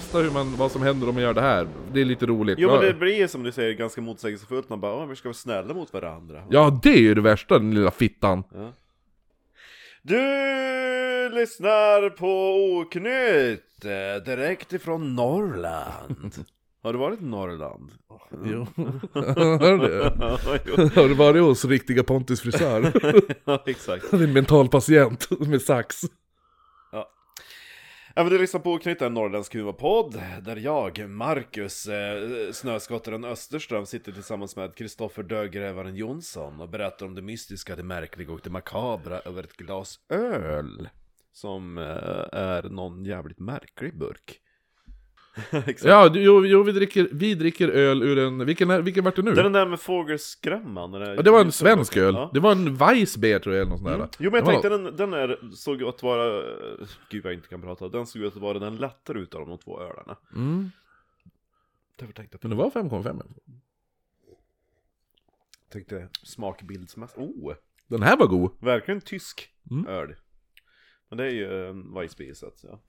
testa hur man, vad som händer om man gör det här. Det är lite roligt. Jo men Ja. det blir som du säger ganska motsägelsefullt, man bara "Åh, vi ska vara snälla mot varandra. Ja, det är ju det värsta, den lilla fittan. Du lyssnar på Oknytt, eh, direkt ifrån Norrland. Har du varit i Norrland? Jo. Hör du. Har du varit hos riktiga Pontus frisör? ja, exakt. Han är en mental patient med sax. Även du lyssnar på knyta en norrländsk humorpodd, där jag, Marcus, eh, snöskottaren Österström, sitter tillsammans med Kristoffer Dögrävaren Jonsson och berättar om det mystiska, det märkliga och det makabra över ett glas öl. Som eh, är någon jävligt märklig burk. Ja, jo, jo vi, dricker, vi dricker öl ur en... Vilken, är, vilken vart det nu? Det är den där med fågelskrämman. den Ja, det var en svensk öl. Ja. Det var en Weissbier tror jag, eller något sånt där. Mm. Jo men jag var tänkte den, den är, såg ut att vara, eh, gud jag inte kan prata, den såg ut att vara den lättare utav de två ölarna. Mm. Därför tänkte Men det var 5,5. jag, tänkte smakbildsmässigt, oh! Den här var god. Verkligen tysk Mm. öl. Men det är ju en Weissbier så att ja.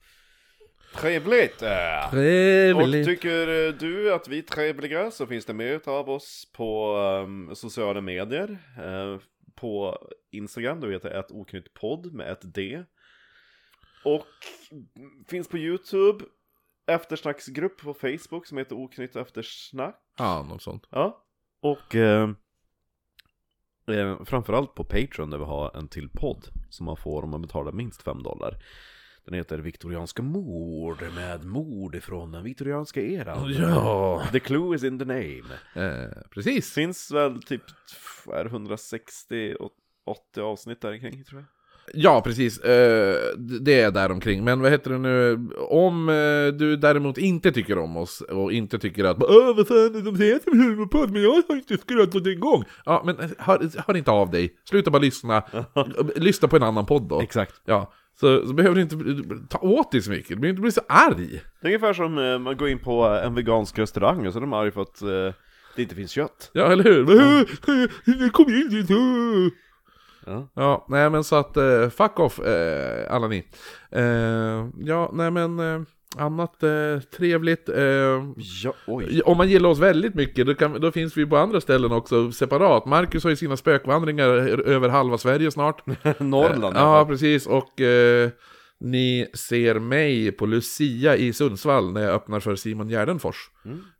Trevligt! Och Trevligt. tycker eh, du att vi är trevliga så finns det mer av oss på ehm, sociala medier. Eh, på Instagram, då heter ett oknytt podd med ett D. Och finns på YouTube. Eftersnacksgrupp på Facebook som heter oknytt eftersnack. Ja, något sånt. Ja. Och eh, eh, framförallt på Patreon där vi har en till podd som man får om man betalar minst 5 dollar. Den heter Viktorianska mord med mord från den viktorianska eran. Ja. The clue is in the name. Eh, precis. Finns väl typ är det 160 och 80 avsnitt där kring tror jag. Ja, precis. Eh, det är där omkring. Men vad heter det nu? Om eh, du däremot inte tycker om oss och inte tycker att Åh, vad fan, de säger att humorpodd, men jag har inte skrattat en gång. Ja, men eh, hör, hör inte av dig. Sluta bara lyssna. lyssna på en annan podd då. Exakt. Ja, så, så behöver du inte ta åt dig så mycket. Du behöver inte bli så arg. Det är ungefär som eh, man går in på en vegansk restaurang och så är de arga för att eh, det inte finns kött. Ja, eller hur? Kom in! Ja. Ja, nej men så att, eh, fuck off eh, alla ni. Eh, ja, nej men eh, annat eh, trevligt. Eh, Ja, om man gillar oss väldigt mycket, då, kan, då finns vi på andra ställen också separat. Marcus har ju sina spökvandringar över halva Sverige snart. Norrland. Ja, precis. Och eh, ni ser mig på Lucia i Sundsvall när jag öppnar för Simon Gärdenfors.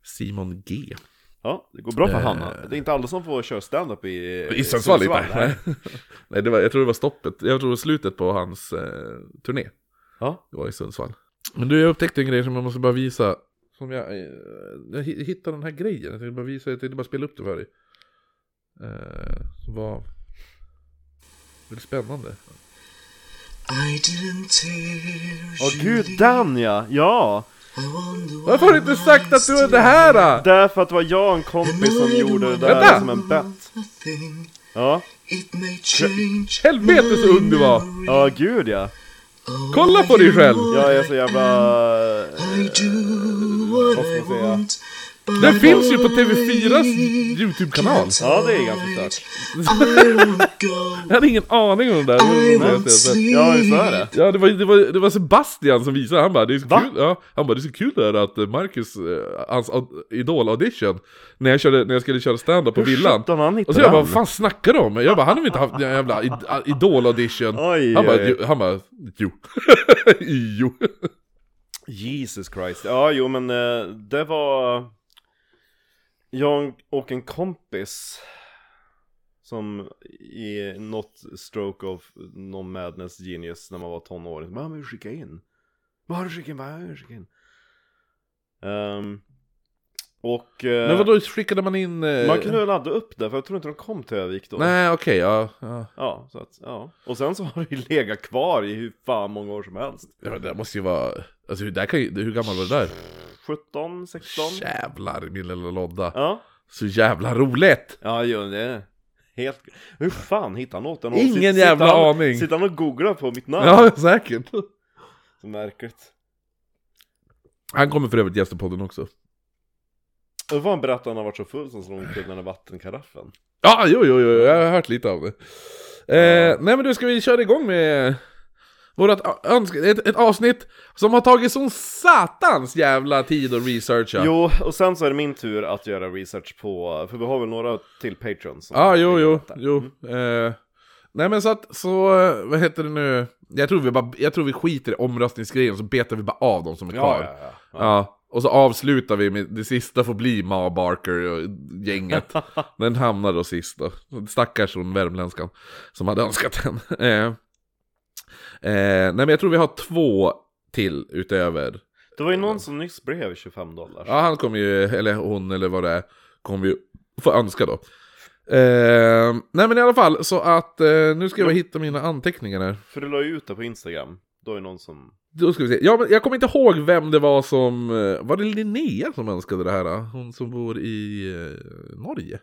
Simon G. Ja, det går bra för Eh. Hanna. Det är inte alla som får köra stand-up i, I Sundsvall nej. Nej, nej det var, jag tror det var stoppet. Jag tror det var slutet på hans eh, turné. Ja, Det var i Sundsvall. Men du, jag upptäckte en grej som jag måste bara visa. Som jag, eh, jag hi- hittade den här grejen. Jag tänkte bara visa, jag tänkte bara spela upp det för dig. Eh, som var väldigt spännande. Åh gud, den ja! Ja! Varför har du inte sagt att du är det här då? Därför att det var jag och en kompis som gjorde det där Vänta! som en bett. Ja. Helvete så ung du var! ja gud ja. Kolla på dig själv! Jag är så jävla... Eh, vad ska I man säga? Den finns ju på TV4s YouTube-kanal. Ja, det är ganska stört. Jag hade ingen aning om det där. Var. Ja, visst är det? Ja, det var, det, var, det var Sebastian som visade, han bara, det är så Va? kul, ja, han bara, det är så kul det här att eh, Marcus, eh, hans idol-audition, när jag, körde, när jag skulle köra stand-up på villan. han Och så jag bara, vad fan snackar du om? Jag bara, han har väl inte haft en jävla id- idol-audition? Han bara, han bara, jo. jo. Jesus Christ. Ja, jo men eh, det var jag och en kompis som i något stroke of någon madness genius när man var tonåring. Vad har du skickat in? Du skickat in? Du skickat in? Ehm, och eh, Men vadå, skickade man in... eh, man kunde ladda upp det för jag tror inte de kom till Övik då. Nej, okej, ja, ja. Ja, så att, ja. Och sen så har det ju legat kvar i hur fan många år som helst. ja men det måste ju vara... Alltså hur, där kan ju, hur gammal var det där? 17, 16? Jävlar min lilla lodda. Ja. Så jävla roligt! Ja, jo, det är helt... Hur fan hittar han åt den? Ingen sit- jävla sitter han, aning. Sitter han och googlar på mitt namn? Ja, säkert. Så märkligt. Han kommer för övrigt gästa podden också. Och vad han berättade att han har varit så full som slog omkull den där vattenkaraffen. Ja, jo, jo, jo, jag har hört lite av det. Eh, nej men du, ska vi köra igång med Önske, ett, ett avsnitt som har tagit sån satans jävla tid att researcha. Jo, och sen så är det min tur att göra research på, för vi har väl några till Patreon som Ja, jo, ligger jo, där. jo. Eh, nej men så att, så, eh, vad heter det nu? Jag tror vi, bara, jag tror vi skiter i omröstningsgrejen, så betar vi bara av de som är kvar. ja, ja, ja. Ja, och så avslutar vi med det sista får bli Ma Barker och gänget. Den hamnar då sist då. Stackars hon värmländskan som hade önskat den. Eh, nej men jag tror vi har två till utöver. Det var ju någon som nyss blev 25 dollar. Ja han kommer ju, eller hon eller vad det är, kommer ju få önska då. Eh, nej men i alla fall, så att eh, nu ska jag bara hitta mina anteckningar här. För du la ju ut det på Instagram. Då är någon som... Då ska vi se. Ja, men jag kommer inte ihåg vem det var som... eh, Var det Linnea som önskade det här? Hon som bor i eh, Norge?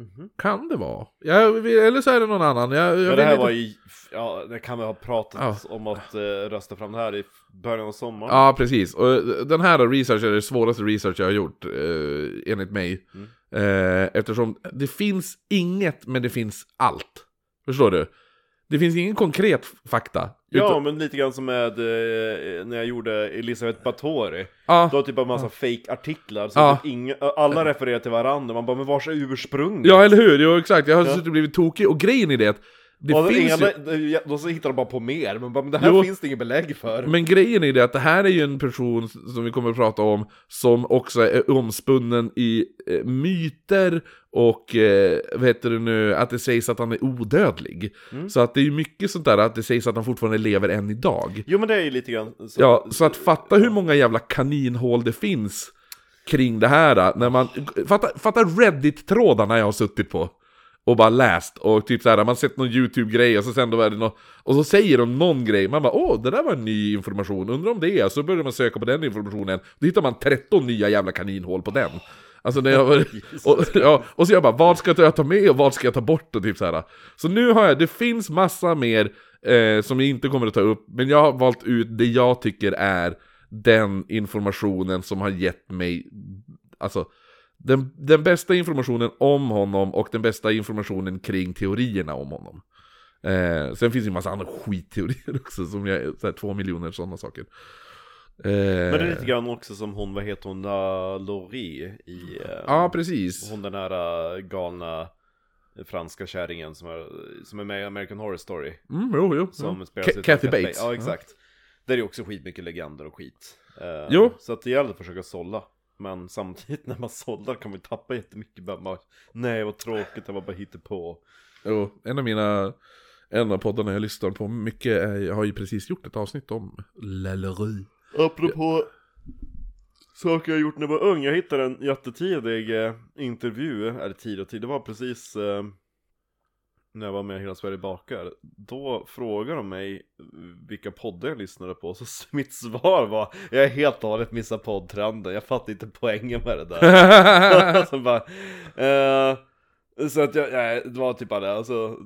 Mhm. Kan det vara? Ja, vi- eller så är det någon annan. Jag, jag det här inte... var i... Ja, det kan vi ha pratat Ja. om att eh, rösta fram det här i början av sommaren. Ja, precis. Och eh, den här research är det svåraste research jag har gjort, eh, enligt mig. Mm. Eh, eftersom det finns inget, men det finns allt. Förstår du? Det finns ingen konkret fakta. Ja, Utan- men lite grann som med eh, när jag gjorde Elisabeth ja, Du har typ en massa fake-artiklar, så Ja. typ inga, alla refererar till varandra, man bara 'Men vars är ursprunget?' ja, eller hur? Jo, exakt. Jag har Ja. suttit och blivit tokig. Och grejen i det det och finns ena, ju... Då så hittar de bara på mer, men, bara, men det här Jo. finns det inget belägg för. Men grejen är det att det här är ju en person som vi kommer att prata om som också är omspunnen i eh, myter och eh, vad heter det nu, att det sägs att han är odödlig. Mm. Så att det är ju mycket sånt där att det sägs att han fortfarande lever än idag. Jo men det är ju lite grann så, Ja, så att fatta hur många jävla kaninhål det finns kring det här. När man, fatta, fatta Reddit-trådarna jag har suttit på. Och bara läst och typ såhär, man har sett någon YouTube-grej och så sen då är det nå Och så säger de någon grej, man bara åh, det där var en ny information, undrar om det är, så börjar man söka på den informationen Då hittar man 13 nya jävla kaninhål på den. Alltså när jag var, och, ja, och så jag bara, vad ska jag ta med och vad ska jag ta bort? Och typ så här. Så nu har jag, det finns massa mer eh, som jag inte kommer att ta upp, men jag har valt ut det jag tycker är den informationen som har gett mig, alltså den, den bästa informationen om honom och den bästa informationen kring teorierna om honom. Eh, sen finns det ju massa andra skitteorier också, som jag, så här, två miljoner sådana saker. Eh, Men det är lite grann också som hon, vad heter hon, Laurie i... eh, Ja, precis. Hon den där uh, galna franska kärringen som är, som är med i American Horror Story. Mm, jo, jo. Som ut av Kathy Bates. Ja, exakt. Där är ju också skitmycket legender och skit. Eh, Jo. Så att det gäller att försöka sålla. Men samtidigt när man sållar kan man ju tappa jättemycket. Bara, bara, Nej vad tråkigt, det var bara på. Jo, en av mina en av poddarna jag lyssnar på mycket är, jag har ju precis gjort ett avsnitt om Lellery. Apropå saker jag gjort när jag var ung. Jag hittade en jättetidig eh, intervju, eller tid och tid, det var precis eh, när jag var med Hela Sverige bakar. Då frågade de mig vilka poddar jag lyssnade på, så mitt svar var Jag är helt och hållet missat poddtrenden, jag fattar inte poängen med det där. så bara, eh, så att jag, nej, det var typ bara det, alltså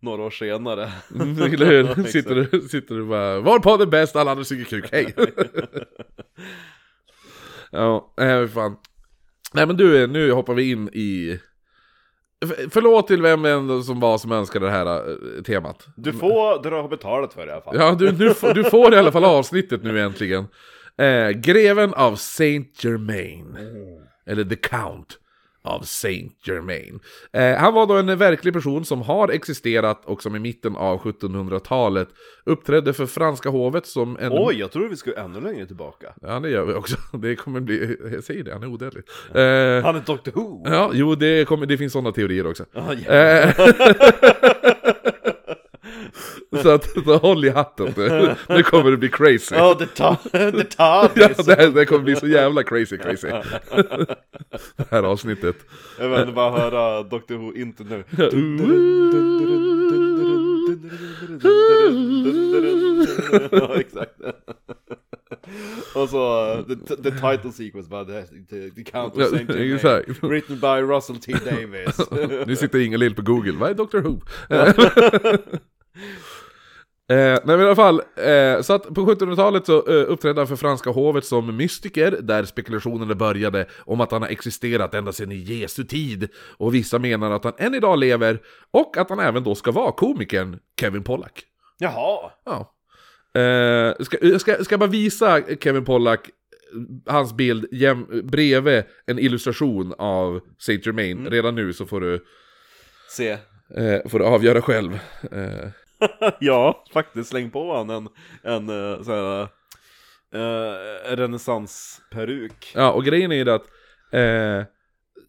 några år senare. Eller hur? Sitter du, sitter du bara, var podd är bäst, alla andra suger kuk, hej! ja, nej fan. Nej men du, nu hoppar vi in i... Förlåt till vem än som var som önskade det här eh, temat. Du får du har betalat för det i alla fall. Ja, du, får, du får i alla fall avsnittet nu äntligen. Eh, greven av Saint Germain. Eller The Count av Saint Germain. Eh, han var då en verklig person som har existerat och som i mitten av 1700-talet uppträdde för franska hovet som en... Oj, jag tror vi ska ännu längre tillbaka. Ja, det gör vi också. Det kommer bli... Jag säger det, han är odödlig. Eh, Han är Doctor Who! ja, jo, det, kommer, det finns sådana teorier också. Ja, ja. Eh, så att, så håll i hatten. Nu kommer det bli crazy. Ja, det tar, det tar Ja, det. det, här, det kommer bli så jävla crazy crazy. Det här avsnittet. Jag vill bara höra Doctor Who inte nu. Ja, exakt. Och så the, the title sequence bara the, the, the Count of Ja, exakt. Written by Russell T Davis. Nu sitter Inga-Lill på Google, vad är Dr. Who? Eh, nej men i alla fall, eh, så på 1700-talet så eh, uppträdde han för franska hovet som mystiker, där spekulationerna började om att han har existerat ända sedan i Jesu tid. Och vissa menar att han än idag lever, och att han även då ska vara komikern Kevin Pollack. Jaha. Ja. Eh, ska, jag ska, ska jag bara visa Kevin Pollack hans bild jäm, bredvid en illustration av Saint Germain. Redan nu så får du, Se. eh, får du avgöra själv. Eh, ja, faktiskt släng på han en, en uh, sån här uh, renässansperuk. ja, och grejen är ju att eh,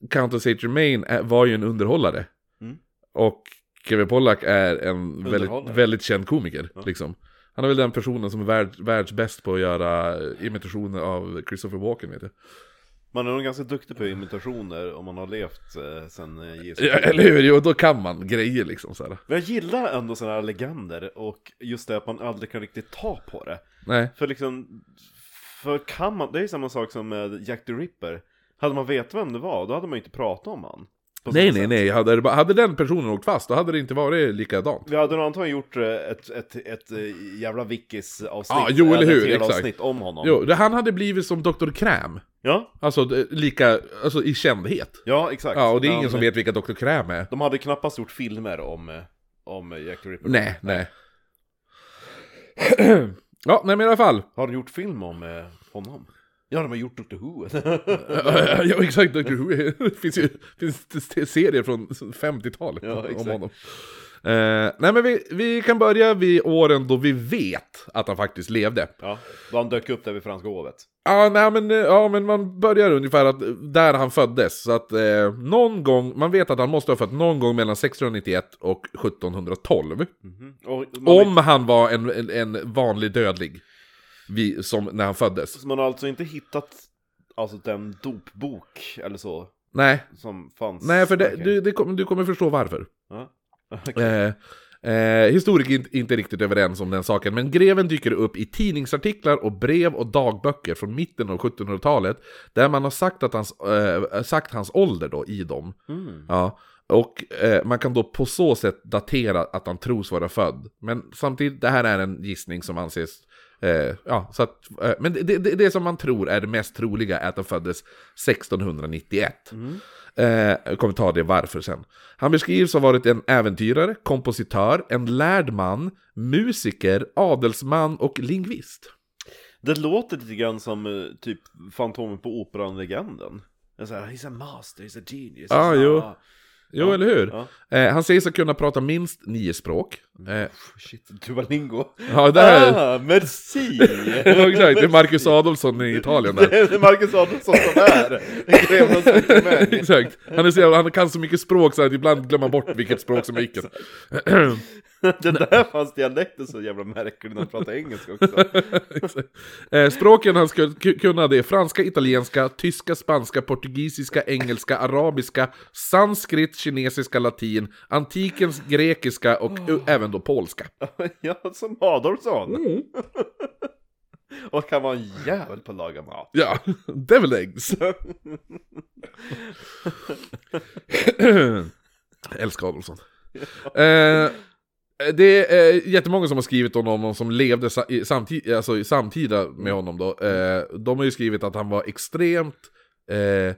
Count of Saint Germain var ju en underhållare. Mm. Och Kevin Pollack är en väldigt, väldigt känd komiker. Liksom. Han är väl den personen som är värld, världsbäst på att göra imitationer av Christopher Walken vet jag. Man är nog ganska duktig på imitationer om man har levt eh, sen eh, Jesus. Ja, eller hur? Jo, då kan man grejer liksom så här. Men jag gillar ändå sådana här legender och just det att man aldrig kan riktigt ta på det. Nej. För liksom, för kan man, det är samma sak som med Jack the Ripper. Hade man vetat vem det var, då hade man ju inte pratat om han. På Nej, nej, nej. Hade, det hade den personen åkt fast, då hade det inte varit likadant. Vi hade nog antagligen gjort eh, ett, ett, ett, eh, jävla Vickis-avsnitt. Ja, jo, eller hur, exakt. avsnitt om honom. Jo, han hade blivit som Dr. Kräm. Ja, Alltså, lika, alltså i kändhet. ja exakt. Ja, och det är ingen som vet vilka Dr. Kräm är. De hade knappast gjort filmer om, eh, om Jack the Ripper. Nej, nej. ja, nej men i alla fall. Har de gjort film om eh, honom? Ja, de har gjort Doctor Who. ja, exakt. Dr. Who. Det finns ju finns serier från 50-talet Ja, om honom. Eh, nej men vi, vi kan börja vid åren då vi vet att han faktiskt levde. ja, då han dök upp där vid Franska hovet. Ja, nej, men, eh, ja, men man börjar ungefär att där han föddes. Så att eh, någon gång, man vet att han måste ha fött någon gång mellan 1691 och 1712. Mhm. Och man, Om han var en, en, en vanlig dödlig. Vi, som när han föddes. så man har alltså inte hittat alltså den dopbok eller så Nej, som fanns? nej för det, du, det, du kommer förstå varför. Ja. Eh, eh, historiker är inte, riktigt överens om den saken, men greven dyker upp i tidningsartiklar och brev och dagböcker från mitten av 1700-talet, där man har sagt, att hans, eh, sagt hans ålder då i dem. Mm. Ja, och eh, man kan då på så sätt datera att han tros vara född. Men samtidigt, det här är en gissning som anses... Eh, ja, så att, eh, men det, det, det som man tror är det mest troliga är att han föddes 1691. Eh, kommer ta det varför sen. Han beskrivs ha varit en äventyrare, kompositör, en lärd man, musiker, adelsman och lingvist. Det låter lite grann som eh, typ Fantomen på Operan-legenden. He's a master, he's a genius. He's jo. a- Jo, Ja, eller hur? ja. Eh, han sägs ha kunnat prata minst nio språk. Eh, Shit, Duolingo. ja, det här... Ah, merci! Exakt, det är Marcus Adolfsson i Italien där. Det är Marcus Adolfsson som är. Exakt, han, är så, han kan så mycket språk så att ibland glömmer man bort vilket språk som är vilket. Det där fanns dialekten så jävla märklig när han pratade engelska också. Eh, språken han skulle ku- kunna det är franska, italienska, tyska, spanska, portugisiska, engelska, arabiska, sanskrit, kinesiska, latin, antikens grekiska och uh, även då polska. Ja, som Adolfsson. Och han var en jävel på att laga mat. Ja, devil eggs. Älskar Adolfsson. Eh, det är jättemånga som har skrivit om honom som levde samtid, alltså samtida med honom då. Eh, de har ju skrivit att han var extremt... Eh,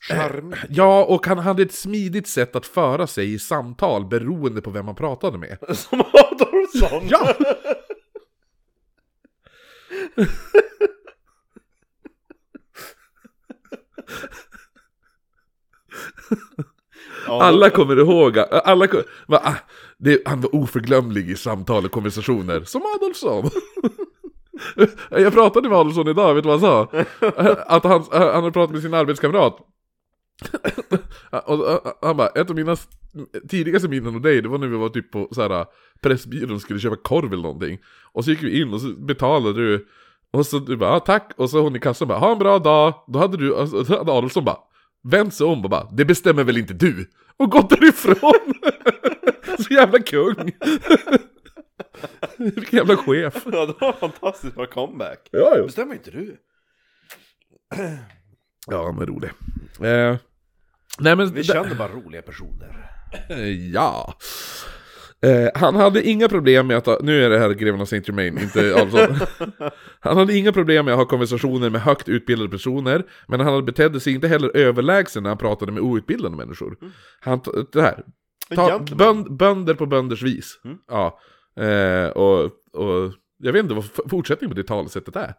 Charmig. ja, och han hade ett smidigt sätt att föra sig i samtal beroende på vem man pratade med. Som Adolfsson! Ja! Alla kommer ihåg, alla kom, va, ah, det, han var oförglömlig i samtal och konversationer, som Adolfsson. Jag pratade med Adolfsson idag, vet du vad han sa? Att han, han hade pratat med sin arbetskamrat. Och och han bara, ett av mina tidigaste minnen av dig, det var när vi var typ på så här, Pressbyrån och skulle köpa korv eller någonting. Och så gick vi in och så betalade du, och så du bara, ah, tack, och så hon i kassan bara, ha en bra dag. Då hade du, alltså, då hade Adolfsson bara, vänt sig om och bara, det bestämmer väl inte du? Och gått därifrån! så jävla kung! Vilken jävla chef! Ja, det var fantastiskt bra comeback. Ja, ja. Bestämmer inte du? Ja, han var rolig. Eh, nej men... Vi känner bara roliga personer. Ja. Eh, han hade inga problem med att, ha, nu är det här greven av Saint Germain, inte Adolfsson. Han hade inga problem med att ha konversationer med högt utbildade personer, men han betedde sig inte heller överlägsen när han pratade med outbildade människor. Han, t- det här, ta, bönd, bönder på bönders vis. Ja. Eh, och, och Jag vet inte vad fortsättningen på det talesättet är.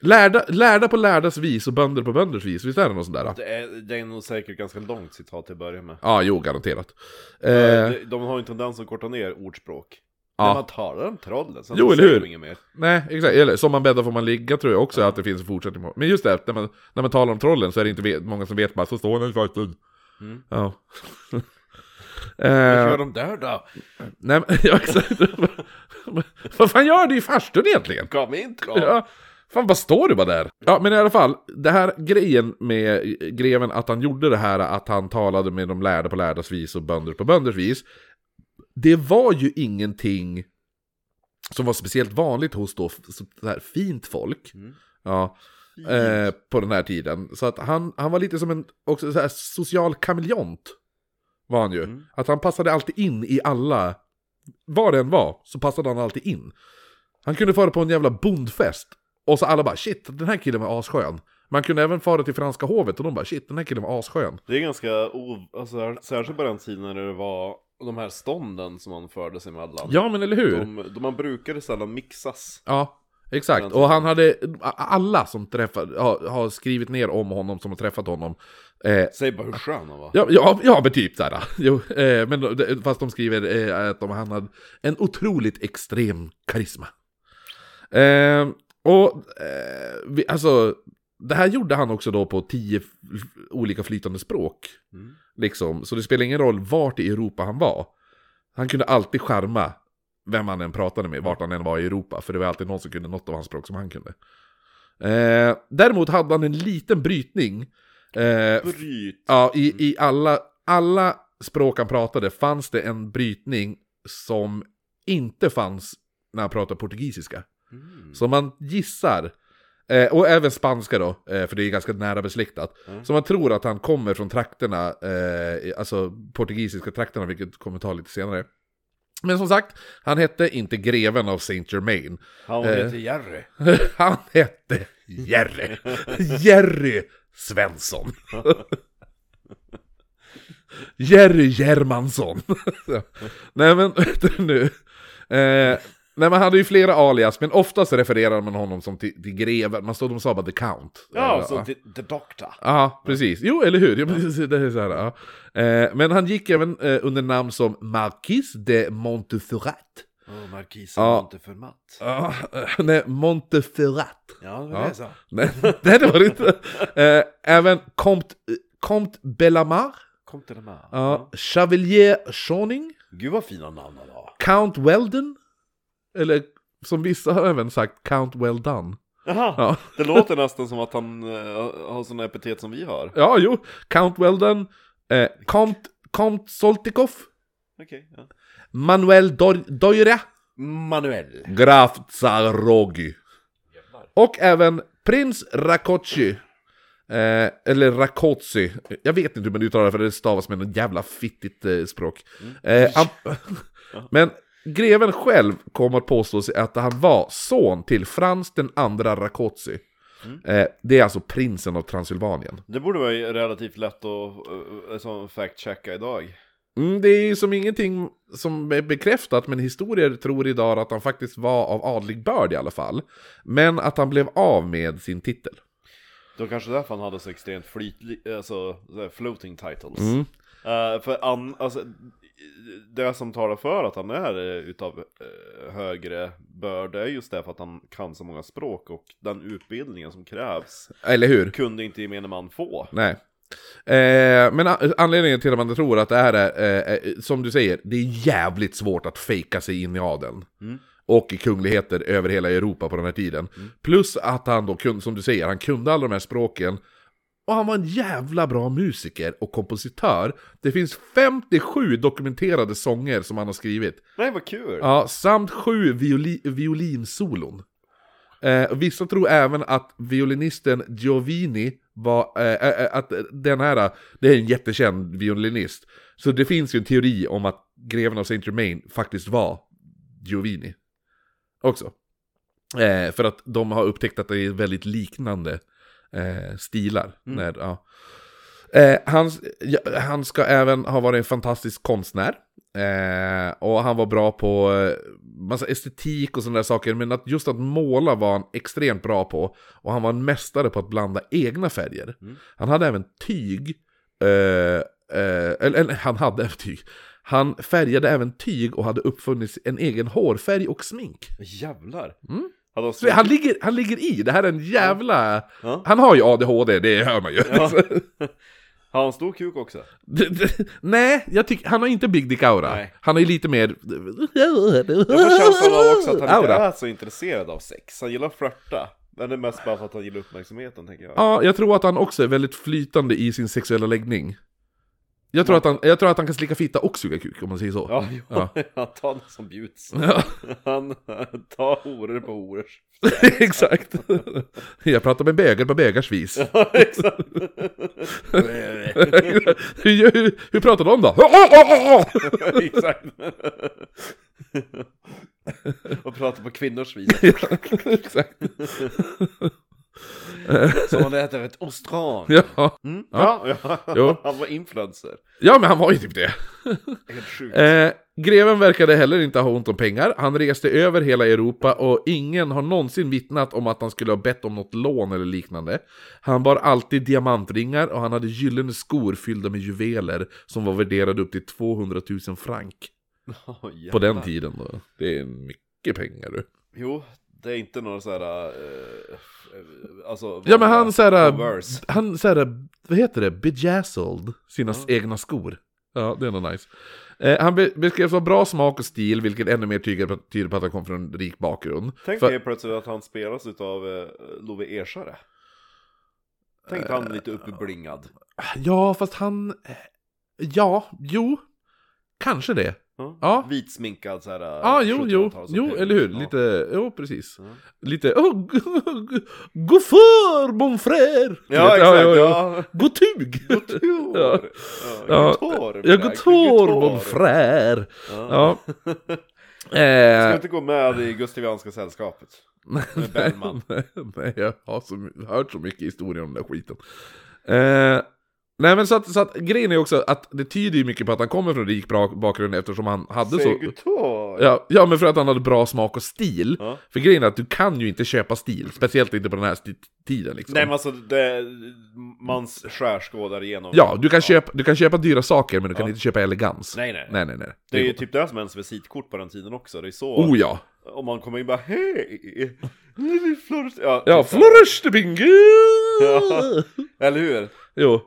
Lärda, lärda på lärdas vis och bönder på bönders vis, visst är det något sånt där? Ja, Det är, det är nog säkert ganska långt citat till att börja med. ah, jo, garanterat. Eh, De, de har ju en tendens att korta ner ordspråk. Ja. När man talar om trollen, sen Jo, eller hur? inget mer. nej, exakt. Eller som man bäddar får man ligga tror jag också att det finns en fortsättning på. Men just det, när man, när man talar om trollen så är det inte vet, många som vet bara så står den faktiskt. Mm. Ja. Vad eh, gör de där då? nej, men, ja, exakt. Vad fan gör du i farstun egentligen? Kom in troll! Ja, fan vad står du bara där? Ja men i alla fall, det här grejen med greven att han gjorde det här att han talade med de lärda på lärdas vis och bönder på bönders vis. Det var ju ingenting som var speciellt vanligt hos då så här fint folk. Mm. Ja, eh, på den här tiden. Så att han, han var lite som en också så här social kameleont. Var han ju. Mm. Att han passade alltid in i alla, var det än var, så passade han alltid in. Han kunde fara på en jävla bondfest. Och så alla bara shit, den här killen var asskön. Man kunde även fara till franska hovet och de bara shit, den här killen var asskön. Det är ganska, alltså, särskilt på den tiden när det var de här stånden som man förde sig emellan. Ja men eller hur? De, de man brukade sällan mixas. Ja, exakt. Och han hade, alla som träffat, har, har skrivit ner om honom som har träffat honom. Eh, Säg bara hur skön han var. Ja, ja, ja men typ såhär. Jo, eh, men fast de skriver eh, att de, han hade en otroligt extrem karisma. Eh, och eh, vi, alltså, det här gjorde han också då på tio olika flytande språk. Mm. Liksom, så det spelar ingen roll vart i Europa han var. Han kunde alltid charma vem han än pratade med, vart han än var i Europa. För det var alltid någon som kunde något av hans språk som han kunde. Eh, däremot hade han en liten brytning. Eh, Bryt. Ja, i, i alla, alla språk han pratade fanns det en brytning som inte fanns när han pratade portugisiska. Mm. Så man gissar, eh, och även spanska då, eh, för det är ganska nära besläktat. Mm. Så man tror att han kommer från trakterna, eh, alltså portugisiska trakterna, vilket kommer ta lite senare. Men som sagt, han hette inte greven av Saint Germain. Han heter Jerry. Han hette Jerry. Jerry Svensson. Jerry Germansson. nej men, nu. Eh, nej man hade ju flera alias, men oftast refererar man honom som till, till greven. Man stod, de sa bara the count. Ja, så the, the Doctor. Ja, precis. Jo, eller hur? Ja, men det är så här, ja. eh, men han gick även eh, under namn som Marquis de Montferrat. Åh, markisen Ja. matt. Ja, eh, nej, Montferrat. Ja, det Ja. var det jag sa. Nej, det var det inte. Eh, även Comte, Comte Bellamar, de här. ja, Chevalier Schoning, Gud vad fina namn han har. Count Weldon, eller som vissa har även sagt, Count Well Done. Jaha, Ja. det låter nästan som att han eh, har sådana epitet som vi har. Ja, jo, Count Weldon, eh, Comte, Comte Soltikov, Okej, ja. Manuel Doira, Manuel. Graf Zarogi. Och även Prins Rakocci. Eh, eller Rakotsi. Jag vet inte hur man uttalar det för det stavas med något jävla fittigt eh, språk. Eh, am- men greven själv kommer att påstå sig att han var son till Frans den andra Rakotsi. Eh, det är alltså prinsen av Transylvanien. Det borde vara relativt lätt att uh, som fact-checka idag. Mm, det är ju som ingenting som är bekräftat, men historier tror idag att han faktiskt var av adlig börd i alla fall. Men att han blev av med sin titel. Det var kanske därför han hade så extremt flytlig, alltså floating titles. Mm. Eh, för an, alltså, det som talar för att han är eh, utav uh, högre börd är just därför att han kan så många språk och den utbildningen som krävs Eller hur? kunde inte gemene man få. Nej. Eh, men anledningen till att man tror att det här är, eh, eh, som du säger, det är jävligt svårt att fejka sig in i adeln. Mm. Och i kungligheter över hela Europa på den här tiden. Plus att han då kunde, som du säger, han kunde alla de här språken. Och han var en jävla bra musiker och kompositör. Det finns 57 dokumenterade sånger som han har skrivit. Nej vad kul! Ja, samt sju violi, violinsolon. Eh, vissa tror även att violinisten Giovini var, eh, eh, att den här, det är en jättekänd violinist. Så det finns ju en teori om att greven av Saint Germain faktiskt var Giovini. Också. Eh, för att de har upptäckt att det är väldigt liknande eh, stilar. När, ja. eh, han, ja, han ska även ha varit en fantastisk konstnär. Eh, och han var bra på eh, massa estetik och sådana där saker, men att just att måla var han extremt bra på. Och han var en mästare på att blanda egna färger. Han hade även tyg, eh, eh, eller, eller han hade även tyg. Han färgade även tyg och hade uppfunnit en egen hårfärg och smink. Jävlar. Mm. Hade Så han ligger, han ligger i, det här är en jävla... Ja. Han har ju ADHD, det hör man ju. Ja. Har han stor kuk också? Nej, jag tycker, han har inte Big Dick Aura. Nej. Han är lite mer... Jag får känslan av också att han inte Aura. är så intresserad av sex. Han gillar att flörta. Men det är mest bara för att han gillar uppmärksamheten tänker jag. Ja, jag tror att han också är väldigt flytande i sin sexuella läggning. Jag tror, att han, jag tror att han kan slicka fitta och suga kuk, om man säger så. Ja, Ja. ja. tar det som bjuds. Ja, Han tar horor på horors. exakt. Jag pratar med bögar på bögars vis. Ja, exakt. hur, hur, hur pratar de då? exakt. Och pratar på kvinnors vis. exakt. Som det heter ett ostran. Ja. Mm. Ja, ja. Han var influencer. ja, men han var ju typ det. Helt sjukt. Eh, greven verkade heller inte ha ont om pengar. Han reste över hela Europa och ingen har någonsin vittnat om att han skulle ha bett om något lån eller liknande. Han bar alltid diamantringar och han hade gyllene skor fyllda med juveler som var värderade upp till 200 000 frank. Oh, På den tiden då. Det är mycket pengar du. Jo, det är inte några sådär... Uh, alltså... Ja men han såhär, Converse. han såhär, vad heter det, bejazzled sina egna skor. Ja, det är nog nice. Eh, han be- beskrevs ha bra smak och stil, vilket ännu mer tyder på, tyder på att han kom från en rik bakgrund. Tänk För- dig plötsligt att han spelas utav uh, Love Ersare. Tänk han lite uppblingad. Ja, fast han... Ja, jo. Kanske det. Ja. Vitsminkad såhär... Ja, ah, jo, jo. 70-tals- Jo, eller hur? Ja. Lite, jo precis. Ja. Lite, oh, gå för mon frère! Ja, Vet, exakt. ja, ja. Ja. Gå tug! Gotor! Ja. Ja, Ja. Jag tor Gotor. mon frère! Ja. Ja. Ska Eh, inte gå med i Gustavianska sällskapet. Med Bellman. nej, nej, jag har så, hört så mycket historier om den där skiten. Eh, nej men så att, så att grejen är också att det tyder ju mycket på att han kommer från rik bra bakgrund eftersom han hade så... Gotor! Ja, ja, men för att han hade bra smak och stil. Ja. För grejen är att du kan ju inte köpa stil, speciellt inte på den här tiden liksom. Nej men alltså, det, man skärskådar igenom. Ja, du kan, Köpa, du kan köpa dyra saker men du kan Ja. inte köpa elegans. Nej, nej. nej, nej. nej. Det är ju typ det som ens visitkort på den tiden också. Det är så. Oh ja! Om man kommer in bara hej! Är Flores- Ja, Ja, typ flourish the bingo! Ja. Eller hur? Jo,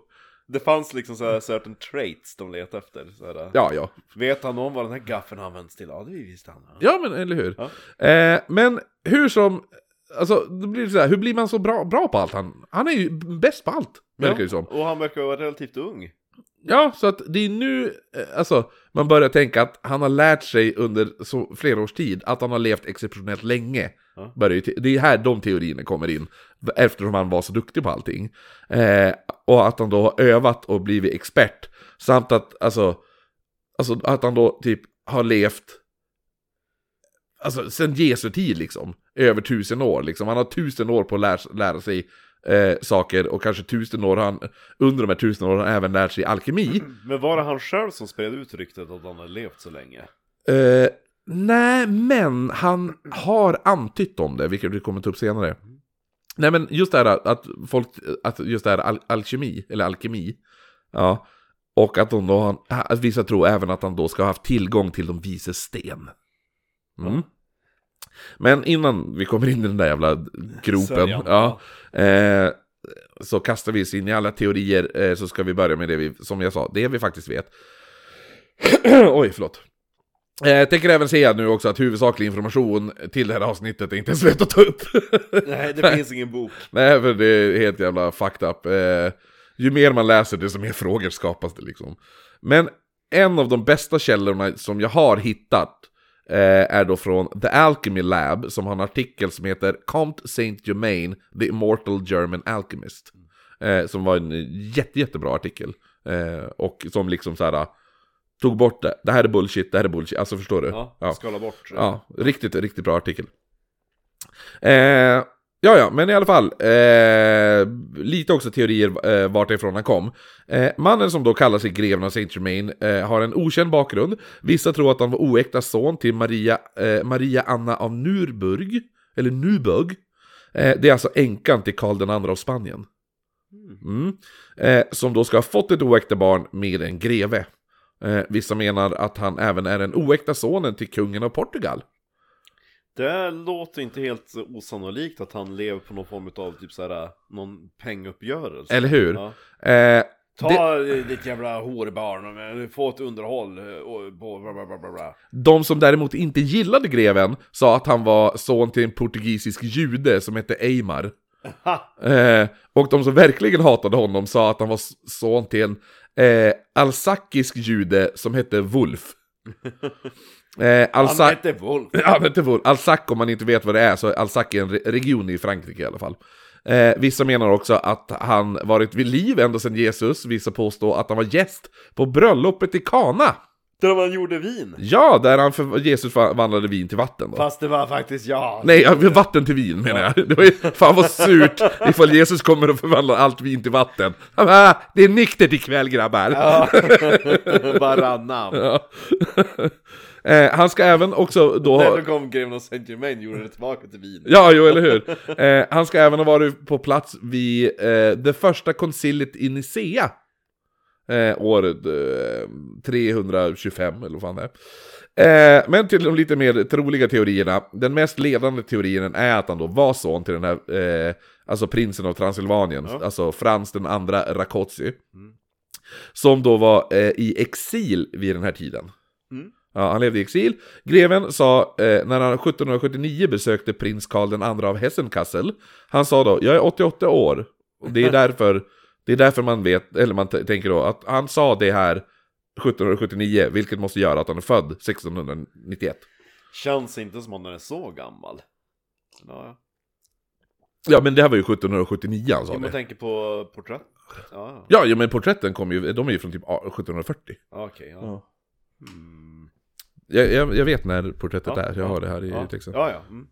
Det fanns liksom så här certain traits de letade efter. Så här, ja, ja. Vet han om vad den här gaffeln används till? Ja, det visste han. Ja, men eller hur? Ja. Eh, men hur som... Alltså, då blir det så här, hur blir man så bra, bra på allt? Han, han är ju bäst på allt, verkar det som. Och han verkar vara relativt ung. Ja, så att det är nu, eh, alltså, man börjar tänka att han har lärt sig under så, flera års tid att han har levt exceptionellt länge. Ja. Börjar ju det är här de teorierna kommer in, eftersom han var så duktig på allting. Eh, och att han då har övat och blivit expert. Samt att, alltså, alltså att han då typ har levt, alltså sen Jesu tid liksom, över tusen år liksom. Han har tusen år på att lära, lära sig eh, saker och kanske tusen år han, under de här tusen åren har han även lärt sig alkemi. Men var det han själv som spred ut ryktet att han har levt så länge? Eh, nej, men han har antytt om det, vilket vi kommer ta upp senare. Nej, men just det här att folk, att just det här al alkemi, eller alkemi, ja. Och att, de då har, att vissa tror även att han då ska ha haft tillgång till de vises sten. Mm. Men innan vi kommer in i den där jävla gropen, ja, eh, så kastar vi oss in i alla teorier, eh, så ska vi börja med det vi, som jag sa, det vi faktiskt vet. Oj, förlåt. Eh, Jag tänker även säga nu också att huvudsaklig information till det här avsnittet är inte ens lätt att ta upp. Nej, det finns ingen bok. Nej, för det är helt jävla fucked up. Eh, ju mer man läser, desto mer frågor skapas det liksom. Men en av de bästa källorna som jag har hittat eh, är då från The Alchemy Lab, som har en artikel som heter Comte Saint Germain, The Immortal German Alchemist. Som var en jätte, jättebra artikel. Och som liksom så här tog bort det. Det här är bullshit, det här är bullshit. Alltså förstår du? Ja, skala bort. Ja, riktigt, riktigt bra artikel. Eh, Ja, ja, men i alla fall. Eh, lite också teorier eh, vart ifrån han kom. Eh, mannen som då kallar sig greven av Saint Germain eh, har en okänd bakgrund. Vissa tror att han var oäkta son till Maria, eh, Maria Anna av Nürburg, eller Nuburg. Eh, det är alltså änkan till Karl II av Spanien. Mm. Eh, som då ska ha fått ett oäkta barn med en greve. Eh, vissa menar att han även är den oäkta sonen till kungen av Portugal. Det låter inte helt osannolikt att han lever på någon form av typ såhär, någon penguppgörelse. Eller hur? Ja. Eh, Ta ditt jävla horbarn och få ett underhåll och bla bla bla bla bla. De som däremot inte gillade greven sa att han var son till en portugisisk jude som hette Eimar. Eh, och de som verkligen hatade honom sa att han var son till en eh, alsakisk jude som hette Wolf. Eh, Han Alsa- hette Wolf. Men inte Wolf. Alsac, om man inte vet vad det är, så är Alsac en re- region i Frankrike i alla fall. Eh, vissa menar också att han varit vid liv ända sedan Jesus, vissa påstår att han var gäst på bröllopet i Kana. Där man gjorde vin. Ja, där han för Jesus förvandlade vin till vatten då. Fast det var faktiskt jag. Nej, ja, vatten till vin menar jag. Det var ju, fan vad surt ifall Jesus kommer och förvandlar allt vin till vatten. Bara, "Ah, det är nyktert ikväll grabbar. Ja. Varannan. Ja. eh, han ska även också då... då kom Greven of Saint Germain gjorde det tillbaka till vin. Ja, jo, eller hur? Eh, han ska även ha varit på plats vid eh, det första konciliet i Nicea. Eh, eh, 325, eller vad fan det är. Eh, men till de lite mer troliga teorierna. Den mest ledande teorin är att han då var son till den här, eh, alltså prinsen av Transylvanien, Ja. alltså Frans den andra Rakoczy. Som då var eh, i exil vid den här tiden. Mm. Ja, han levde i exil. Greven sa, eh, när han 1779 besökte prins Karl II av Hessenkassel, han sa då, jag är 88 år. Och det är därför, det är därför man vet, eller man tänker då, att han sa det här 1779, vilket måste göra att han är född 1691. Känns inte som om den är så gammal. Ja, Ja, men det här var ju 1779 han sa ja. Man det. tänker på porträtt. Ja, Ja, ja, men porträtten kom ju, de är ju från typ 1740. ja. okej. ja. Mm. Jag, jag, jag vet när porträttet Ja, är, jag ja, har det här i ja. texten. Ja, ja. Mm.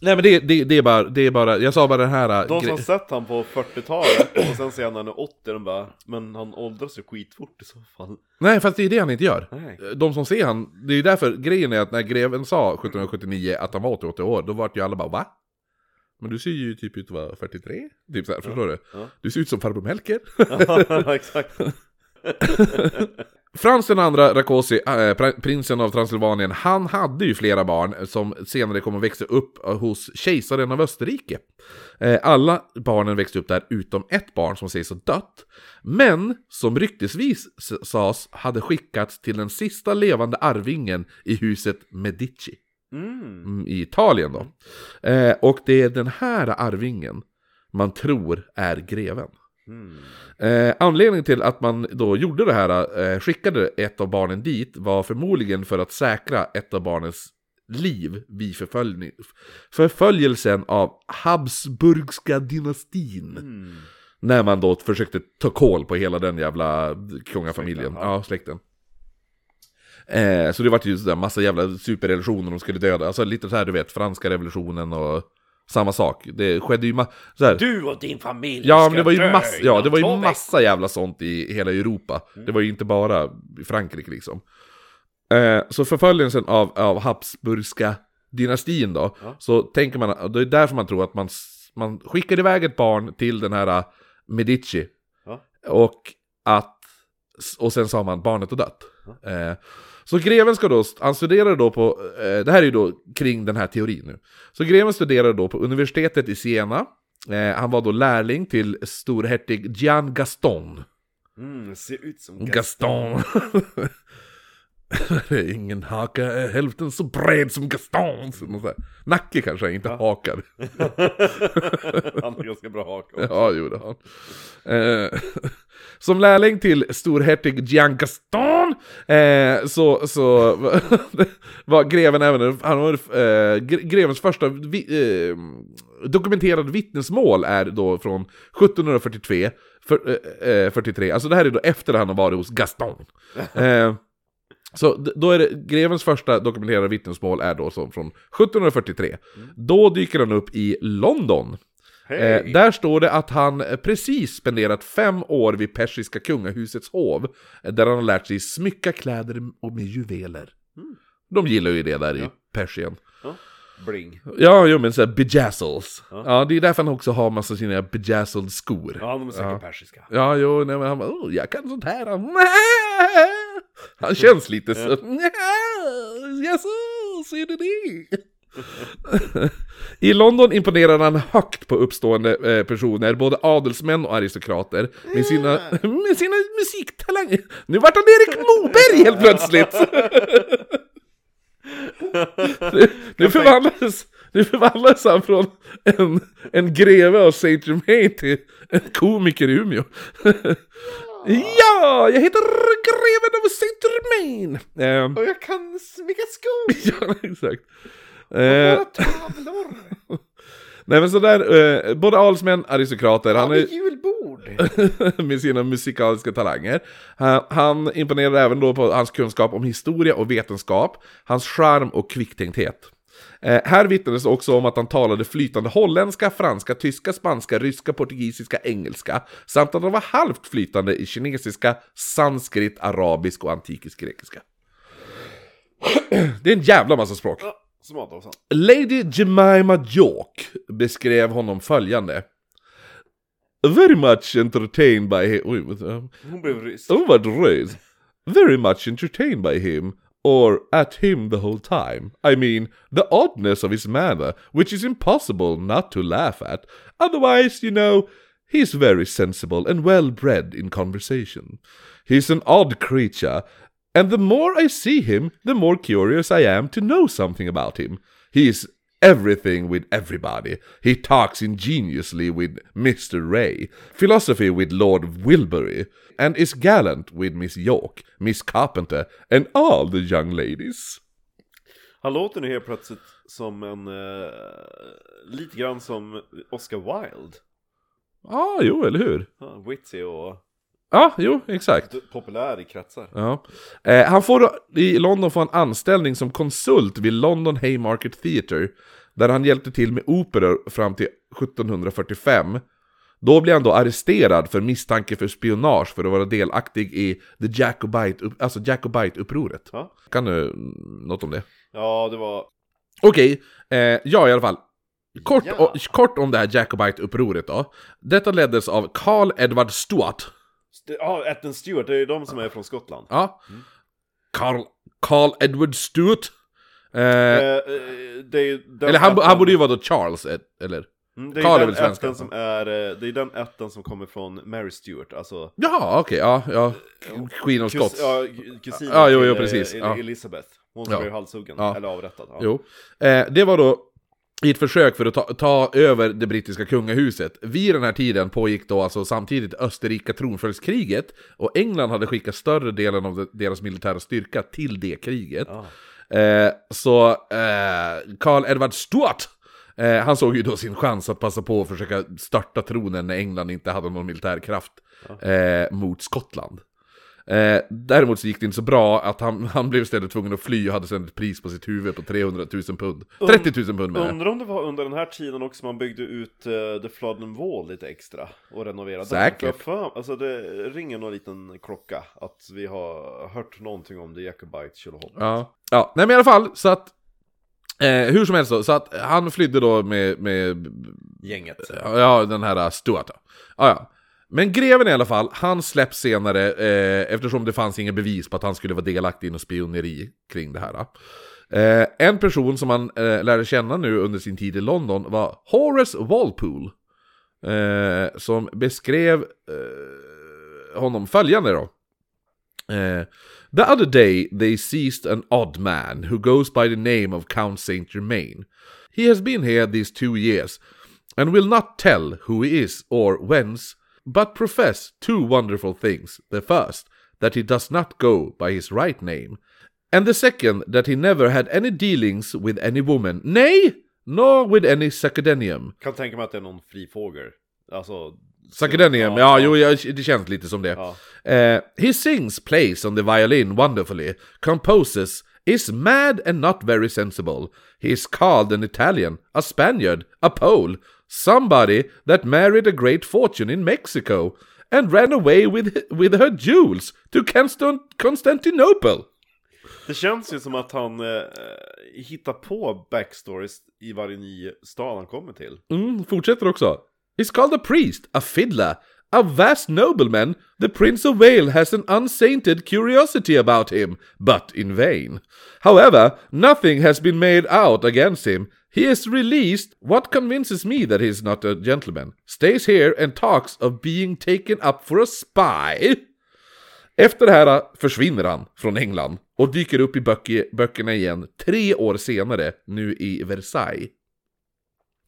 Nej men det, det, det, är bara, det är bara, jag sa bara den här... De gre- som sett han på 40-talet och sen ser han när han är 80, de bara Men han åldras ju skitfort i så fall. Nej, fast det är det han inte gör. Nej. De som ser han, det är därför grejen är att när greven sa 1779 att han var 88 år, då vart ju alla bara va? Men du ser ju typ ut att vara 43, typ såhär, förstår du? Ja. Du ser ut som farbror Melker. ja, exakt. Frans den andra Rakosi, äh, pr- prinsen av Transylvanien, han hade ju flera barn som senare kommer växa upp eh, hos kejsaren av Österrike. Eh, alla barnen växte upp där utom ett barn som sägs ha dött, men som ryktesvis sades hade skickats till den sista levande arvingen i huset Medici Mm. mm, i Italien då. Eh, och det är den här arvingen man tror är greven. Mm. Eh, anledningen till att man då gjorde det här, eh, skickade ett av barnen dit, var förmodligen för att säkra ett av barnens liv vid förföljning, förföljelsen av Habsburgska dynastin. Mm. När man då försökte ta koll på hela den jävla kungafamiljen. Ja, släkten. Eh, så det var ju sådär massa jävla superrelationer de skulle döda. Alltså lite så här du vet, franska revolutionen och samma sak. Det skedde ju så. Du och din familj Ja, men det var ju massa, ja, det var ju massa jävla sånt i hela Europa. Det var ju inte bara i Frankrike liksom. Eh, så förföljelsen av, av Habsburgska dynastin då, Ja. så tänker man, det är därför man tror att man, man skickar iväg ett barn till den här eh, Medici. Ja. Och att, och sen sa man barnet har dött. Eh, så greven ska då, han studerade då på, eh, det här är ju då kring den här teorin nu. Så greven studerade då på universitetet i Siena. Eh, han var då lärling till storhertig Gian Gaston. Mm, ser ut som Gaston. Det är Ingen haka är hälften så bred som Gaston. Nacke kanske, inte hakar. Han har ganska bra haka också. Ja, jo det har han. Eh, Som lärling till storhertig Gian Gaston eh, så, så var greven även, han var, eh, gre- grevens första vi, eh, dokumenterade vittnesmål är då från 1743, för, eh, eh, 43, alltså det här är då efter han har varit hos Gaston. Eh, Så då är det, grevens första dokumenterade vittnesmål är då som från 1743. Då dyker han upp i London. Hej! Eh, där står det att han eh, precis spenderat fem år vid persiska kungahusets hov, eh, där han har lärt sig smycka kläder och med juveler. De gillar ju det där i Persien. Ja. Bling. Ja, jo men såhär bejazzles. Ja. Ja. det är därför han också har massa sina bejazzled skor. Ja, de är säkert persiska. Ja, jo, nej, men han bara, oh, jag kan sånt här. Han, han känns lite så. Jaså, ser du det? I London imponerar han högt på uppstående eh, personer, både adelsmän och aristokrater, med sina, med sina musiktalanger. Nu vart han Erik Moberg helt plötsligt! nu, nu, förvandlades, nu förvandlades han från en, en greve av Saint Germain till en komiker i Umeå. ja, jag heter greven av Saint Germain! Ehm, Och jag kan smycka skor! ja, exakt. Eh, nej men sådär, eh, både adelsmän, aristokrater, han är... julbord! med sina musikaliska talanger. Han, han imponerar även då på hans kunskap om historia och vetenskap, hans charm och kvicktänkthet. Eh, här vittnades också om att han talade flytande holländska, franska, tyska, spanska, ryska, portugisiska, engelska samt att han var halvt flytande i kinesiska, sanskrit, arabisk och antikisk grekiska. Det är en jävla massa språk. Ja, smartåsan. Lady Jemima York beskrev honom följande. Very much entertained by him. Oj. Hon blev rysk. Oh, vad röd. Very much entertained by him. Or at him the whole time. I mean, the oddness of his manner, which is impossible not to laugh at. Otherwise, you know, he's very sensible and well bred in conversation. He's an odd creature, and the more I see him, the more curious I am to know something about him. He is everything with everybody. He talks ingeniously with Mr. Ray, philosophy with Lord Wilbury, and is gallant with Miss York, Miss Carpenter, and all the young ladies. Han låter nu helt plötsligt som en... Eh, lite grann som Oscar Wilde. Ja, ah, jo, eller hur? Ja, witty och Ja, jo, exakt. populär i kretsar. Ja. Eh, han får då, i London få en anställning som konsult vid London Haymarket Theatre, där han hjälpte till med operor fram till 1745. Då blir han då arresterad för misstanke för spionage för att vara delaktig i the Jacobite, alltså Jacobite-upproret. Ja. Kan du något om det? Ja, det var... Okej, eh, ja i alla fall. Kort, Ja. o- kort om det här Jacobite-upproret då. Detta leddes av Carl Edward Stuart. Ja, Etten Stewart, det är ju de som är från Skottland. Ja. Carl, Carl Edward Stuart. Eh, Eh, eh, eller han, han borde ju vara då Charles, eh, eller? Mm, Det är Carl är väl den svenska. som är, eh, det är den ätten som kommer från Mary Stewart, alltså Jaha, okej, ja, ja. Queen of kus, Scots. ja, kusinen Ja, jo, till, jo, eh, precis, El- ja. Elizabeth. Hon som Ja. blev halshuggen, Ja. eller avrättad. Ja. Jo. Eh, det var då i ett försök för att ta, ta över det brittiska kungahuset. Vid den här tiden pågick då alltså samtidigt Österrika tronföljdskriget och England hade skickat större delen av de- deras militära styrka till det kriget. Ja. Eh, så eh, Carl Edward Stuart eh, han såg ju då sin chans att passa på att försöka störta tronen när England inte hade någon militär kraft eh, mot Skottland. Eh, däremot så gick det inte så bra att han, han blev istället tvungen att fly och hade sedan ett pris på sitt huvud på 300 000 pund. 30 000 pund med Undrar om det var under den här tiden också man byggde ut uh, The Flooden Wall lite extra och renoverade. Säkert. För alltså det ringer någon liten klocka att vi har hört någonting om The Jacobite Tjolahopp. Ja. ja, nej men i alla fall så att eh, hur som helst då, så att han flydde då med, med Gänget. Ja, den här uh, Stuart. Ja, ja. Men greven i alla fall, han släpps senare eh, eftersom det fanns inga bevis på att han skulle vara delaktig i något spioneri kring det här. Eh, en person som han eh, lärde känna nu under sin tid i London var Horace Walpole. Eh, som beskrev eh, honom följande då. Eh, the other day they seized an odd man who goes by the name of Count Saint Germain. He has been here these two years and will not tell who he is or whence, but profess two wonderful things. The first, that he does not go by his right name, and the second, that he never had any dealings with any woman, nay, nor with any Sacadenium. Kan tänka mig att det är någon fri fågel. Alltså Sakadenium, ja, Ja, jo, det känns lite som det. Ja. Eh, he sings, plays on the violin wonderfully, composes, is mad and not very sensible. He is called an Italian, a Spaniard, a Pole, somebody that married a great fortune in Mexico and ran away with, with her jewels to Constant- Constantinople. Det känns ju som att han eh, hittar på backstories i varje ny stad han kommer till. Mm, fortsätter också. He's called a priest, a fiddler, a vast nobleman. The Prince of Wales has an unsainted curiosity about him, but in vain. However, nothing has been made out against him. He is released. What convinces me that he is not a gentleman? Stays here and talks of being taken up for a spy. Efter det här försvinner han från England och dyker upp i böcker, böckerna igen tre år senare, nu i Versailles.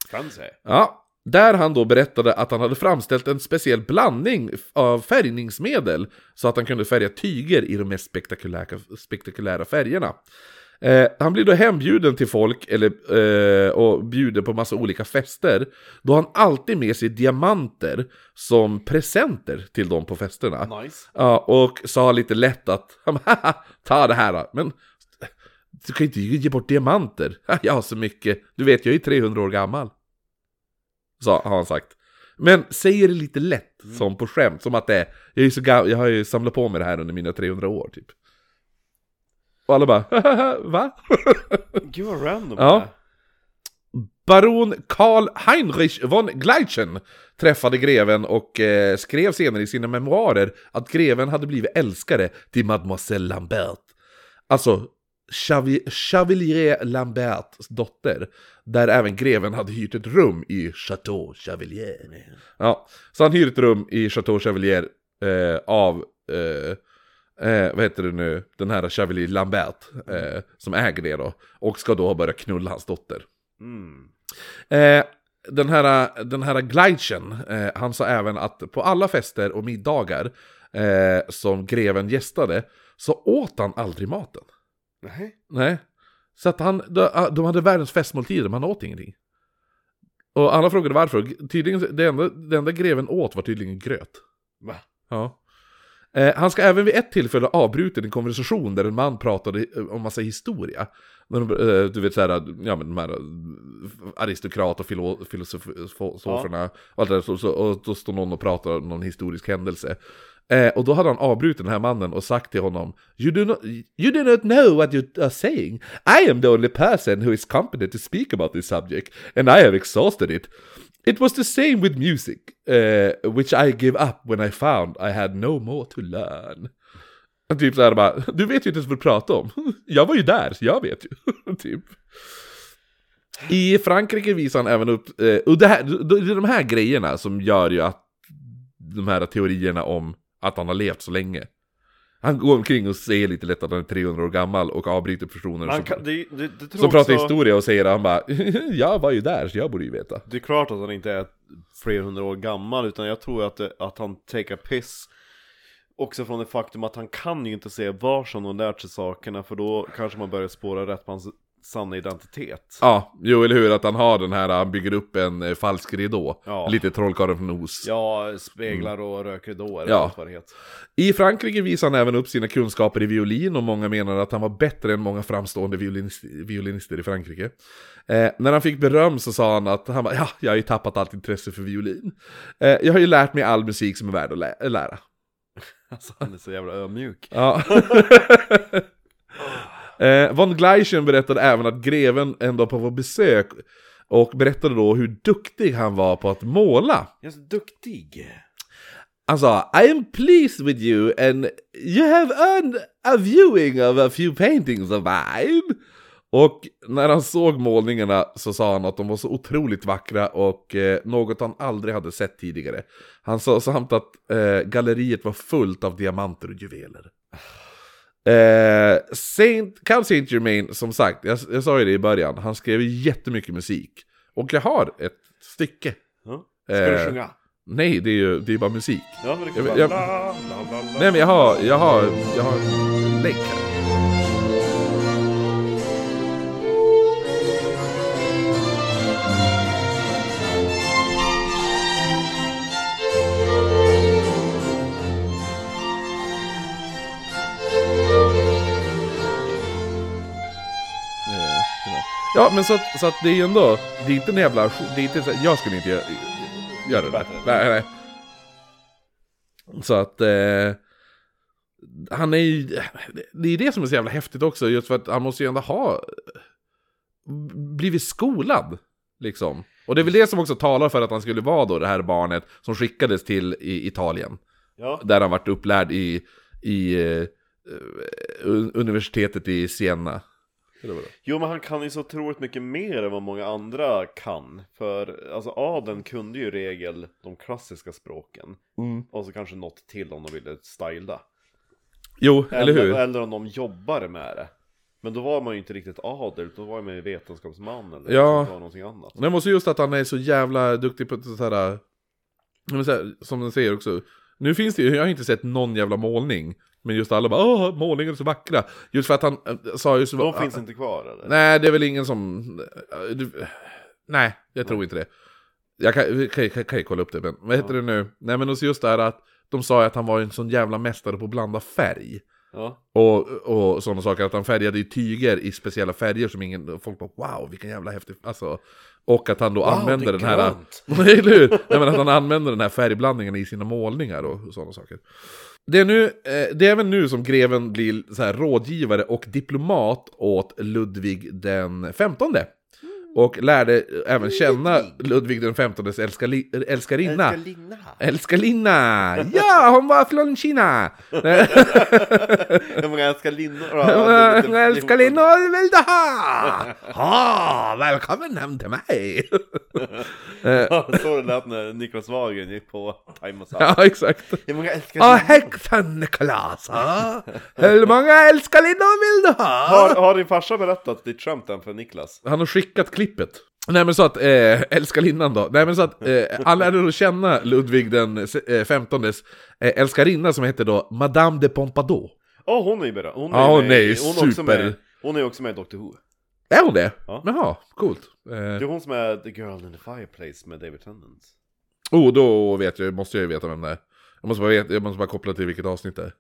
Fancy. Ja, där han då berättade att han hade framställt en speciell blandning av färgningsmedel så att han kunde färga tyger i de mest spektakulära, spektakulära färgerna. Eh, han blir då hembjuden till folk eller, eh, och bjuder på massa olika fester. Då har han alltid med sig diamanter som presenter till dem på festerna. Nice. Ja, och sa lite lätt att "Haha, ta det här då. Men du kan ju inte ge bort diamanter. Jag har så mycket. Du vet, jag är 300 år gammal. Så har han sagt. Men säger det lite lätt, som på skämt. Som att det är, jag, är så jag har ju samlat på mig det här under mina 300 år typ. Och alla bara, va? Gud vad random Ja. det. Baron Karl Heinrich von Gleichen träffade greven och eh, skrev senare i sina memoarer att greven hade blivit älskare till Mademoiselle Lambert. Alltså Chevalier Lamberts dotter. Där även greven hade hyrt ett rum i Chateau Chevalier. Ja, så han hyr ett rum i Chateau Chevalier eh, av, eh, eh, vad heter det nu, den här Chevalier Lambert. Eh, som äger det då. Och ska då börja knulla hans dotter. Mm. Eh, den här, den här Gleitchen, han sa även att på alla fester och middagar som greven gästade så åt han aldrig maten. Nej. Nej. Så att han, de, de hade världens festmåltider, men han åt ingenting. Och alla frågade varför. Tydligen, det enda, det enda greven åt var tydligen gröt. Va? Ja. Eh, han ska även vid ett tillfälle avbrutit en konversation där en man pratade eh, om massa historia. När de, eh, du vet såhär, ja men de här eh, aristokrat och filo, filosoferna och allt det där, så, så, och då står någon och pratar om någon historisk händelse. Eh, och då hade han avbrutit den här mannen och sagt till honom you do, not, you do not know what you are saying. I am the only person who is competent to speak about this subject and I have exhausted it. It was the same with music, uh, which I gave up when I found I had no more to learn. Typ såhär bara, du vet ju inte ens vad du pratar om. Jag var ju där, så jag vet ju. typ. I Frankrike visar han även upp, eh, och det, här, det är de här grejerna som gör ju att de här teorierna om att han har levt så länge. Han går omkring och säger lite lätt att han är 300 år gammal och avbryter personer Han som, kan, det, det, det som pratar också- historia och säger att han bara Jag var ju där så jag borde ju veta. Det är klart att han inte är flera hundra år gammal utan jag tror att, att han take a piss Också från det faktum att han kan ju inte se var som han lärt sig sakerna för då kanske man börjar spåra rätt på hans sanna identitet Ja, jo eller hur, att han har den här, han bygger upp en eh, falsk ridå. Ja. Lite trollkarlen från Oz. Ja, speglar och rökridåer Ja. och vad det heter I Frankrike visar han även upp sina kunskaper i violin och många menar att han var bättre än många framstående violinist, violinister i Frankrike. Eh, när han fick beröm så sa han att han bara, ja, jag har ju tappat allt intresse för violin. Eh, jag har ju lärt mig all musik som är värd att lä- lära. Alltså han är så jävla ödmjuk Ja. eh, von Gleichen berättade även att greven en dag på vår besök och berättade då hur duktig han var på att måla. Jag är så duktig Han sa I am pleased with you and you have earned a viewing of a few paintings of mine. Och när han såg målningarna så sa han att de var så otroligt vackra och eh, något han aldrig hade sett tidigare. Han sa samt att eh, galleriet var fullt av diamanter och juveler. Eh, Saint, Count Saint Germain, som sagt, jag, jag sa ju det i början, han skrev jättemycket musik. Och jag har ett stycke. ja. Ska du Eh, sjunga? Nej, det är ju det är bara musik. Ja men det kan jag- jag- la, la, la. Nej men jag har, jag har, jag har en länk här. Ja, men så att, så att det är ju ändå, det är inte en jävla, det är inte så, jag skulle inte göra, göra det där. Nej, nej. Så att, eh, han är ju, det är det som är så jävla häftigt också, just för att han måste ju ändå ha blivit skolad, liksom. Och det är väl det som också talar för att han skulle vara då det här barnet som skickades till i Italien. Ja, Där han vart upplärd i, i eh, un- universitetet i Siena. Eller jo men han kan ju så otroligt mycket mer än vad många andra kan. För alltså adeln kunde ju i regel de klassiska språken. Och så kanske något till om de ville styla. Jo, eller hur? Eller om de jobbar med det. Men då var man ju inte riktigt adel, då var man ju vetenskapsman eller Ja. så var någonting annat. Men måste just att han är så jävla duktig på så men så här som den säger också. Nu finns det ju, jag har inte sett någon jävla målning. Men just alla bara åh, målningar är så vackra. Just för att han äh, sa ju så... De finns inte kvar eller? Nej, det är väl ingen som... äh, Du, nej, jag tror inte det. Jag kan, kan, kan, kan ju kolla upp det, men vad heter det nu? Nej men också just det här att de sa ju att han var en sån jävla mästare på att blanda färg. Ja. Och, och sådana saker, att han färgade i tyger i speciella färger som ingen... Folk bara wow, vilken jävla häftig... Alltså... Och att han då det är den här... Eller hur? Nej, men att han använder den här färgblandningen i sina målningar och sådana saker. Det är, nu, eh, det är även nu som greven blir så här rådgivare och diplomat åt Ludvig den 15. Och lärde även känna Ludvig den 15 älskali, älskarinna. Älskarinna. Älskarinna! Ja, hon var från Kina! Hur många älskarinnor har du? Älskarinnor vill du ha? Ha, välkommen hem till mig! Ja, Så det lät när Niklas Wahlgren gick på Time Ja, exakt. Hur många Ja, älskarinnor? häxan Niklas? Hur många älskarinnor vill du ha? Har, har din farsa berättat ditt skämt än för Niklas? Han har skickat klippet. Nej men så att, eh, älskarinnan då. Nej men så att, eh, han lärde då känna Ludvig den eh, 15 eh, älskarinna som heter då Madame de Pompadour. Ja, hon är ju berömd. Hon Ja, hon med är hon är också super. med- Hon är också med i Doctor Who. Är hon det? Ja. Jaha, coolt. Eh, Det är hon som är The Girl in the Fireplace med David Tennant. oh, då vet jag, måste jag ju veta vem det är. Jag måste bara, veta, jag måste bara koppla till vilket avsnitt det är.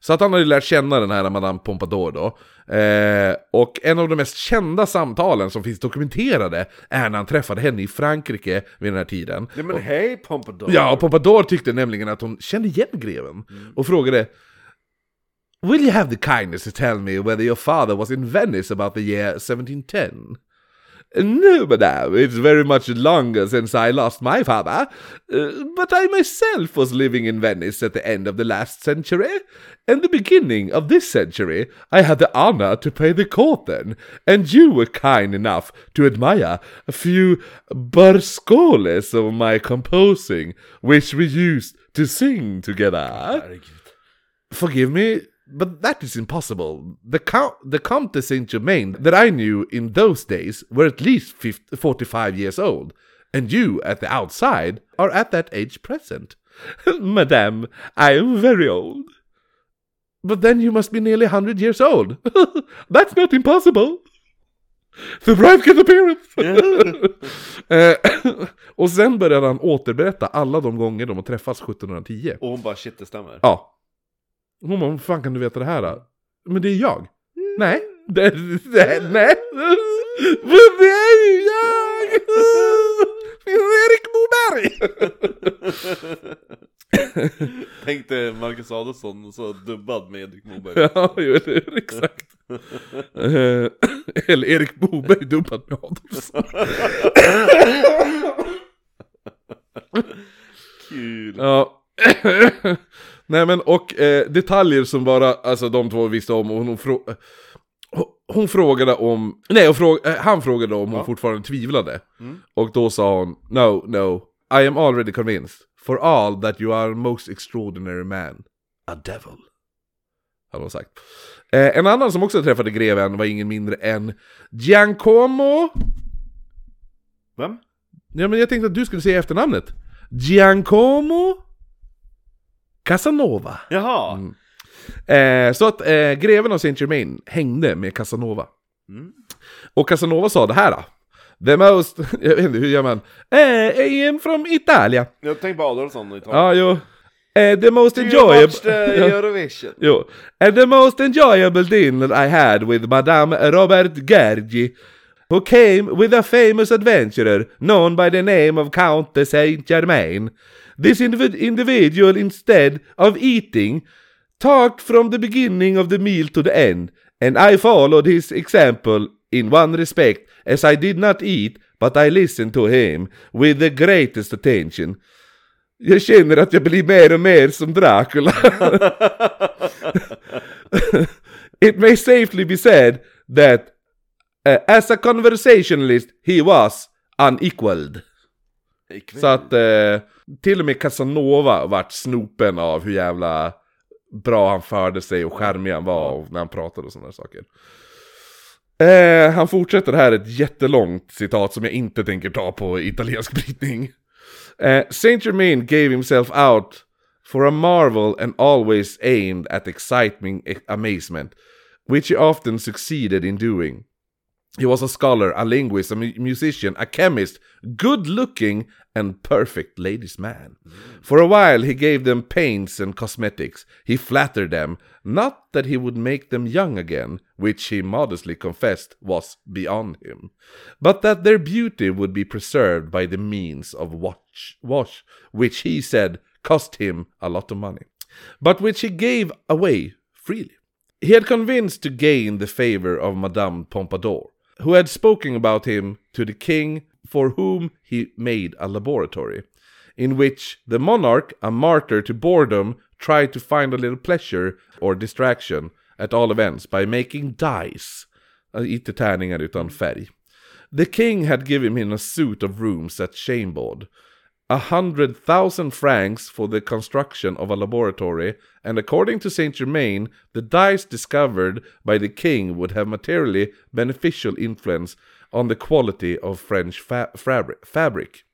Så att han hade lärt känna den här Madame Pompadour då. Eh, och en av de mest kända samtalen som finns dokumenterade är när han träffade henne i Frankrike vid den här tiden. Ja men hej Pompadour! Ja, och Pompadour tyckte nämligen att hon kände igen greven. Och frågade Will you have the kindness to tell me whether your father was in Venice about the year 1710? No, madame, it's very much longer since I lost my father. Uh, but I myself was living in Venice at the end of the last century. And the beginning of this century, I had the honor to pay the court then. And you were kind enough to admire a few barscoles of my composing, which we used to sing together. Forgive me, but that is impossible. The Count, the Countess Saint Germain that I knew in those days were at least 50, 45 years old, and you, at the outside, are at that age present. Madame, I am very old. But then you must be nearly 100 years old. That's not impossible. The right get appearance! Eh, och sen började han återberätta alla de gånger de har träffats 1710. Och hon bara shit det stämmer. Ja. Hon bara, hur fan kan du veta det här då? Men det är jag. Nej. Det, det, nej. Men det är ju jag! Erik Moberg! Tänk dig Marcus Adolfsson så dubbad med Erik Moberg. ja, jo, hur? Exakt. Eh, Eller Erik Moberg dubbad med Adolfsson. Kul. Ja. Nej men och eh, detaljer som bara, alltså de två visste om och hon, frå hon- hon frågade om, nej och frå eh, han frågade om hon Ja. fortfarande tvivlade. Mm. Och då sa hon, no, no, I am already convinced. For all that you are a most extraordinary man. A devil. Hade hon sagt. Eh, en annan som också träffade greven var ingen mindre än Giancomo. Vem? Ja men jag tänkte att du skulle säga efternamnet. Giancomo Casanova. Jaha! Mm. Eh, så att eh, greven av Saint Germain hängde med Casanova. Mm. Och Casanova sa det här då. The most... Jag vet inte, hur gör man? Eh, I am from Italia. Jag tänkte på Adolfsson och Italien. Ja, jo. Eh, the most enjoyable... Eurovision? Jo. And the most enjoyable dinner I had with Madame Robert Gergi. who came with a famous adventurer known by the name of Count de Saint Germain. This individ- individual, instead of eating, talked from the beginning of the meal to the end, and I followed his example in one respect, as I did not eat, but I listened to him with the greatest attention. Jag känner att jag blir mer och mer som Dracula. It may safely be said that uh, as a conversationalist he was unequaled. Så att eh, till och med Casanova vart snopen av hur jävla bra han förde sig och charmig han var när han pratade och sådana saker. Eh, han fortsätter här ett jättelångt citat som jag inte tänker ta på italiensk brytning. Uh, Saint Germain gave himself out for a marvel and always aimed at exciting amazement, which he often succeeded in doing. He was a scholar, a linguist, a mu- musician, a chemist, good looking, and perfect ladies' man. For a while he gave them paints and cosmetics. He flattered them, not that he would make them young again, which he modestly confessed was beyond him, but that their beauty would be preserved by the means of watch, wash, which he said cost him a lot of money, but which he gave away freely. He had convinced to gain the favor of Madame Pompadour, who had spoken about him to the king, for whom he made a laboratory, in which the monarch, a martyr to boredom, tried to find a little pleasure or distraction, at all events, by making dice. Uh, Inte tärningar utan färg. The king had given him a suit of rooms at Chambord, a hundred thousand francs for the construction of a laboratory, and according to Saint Germain, the dice discovered by the king would have materially beneficial influence on the quality of French fa- fabric.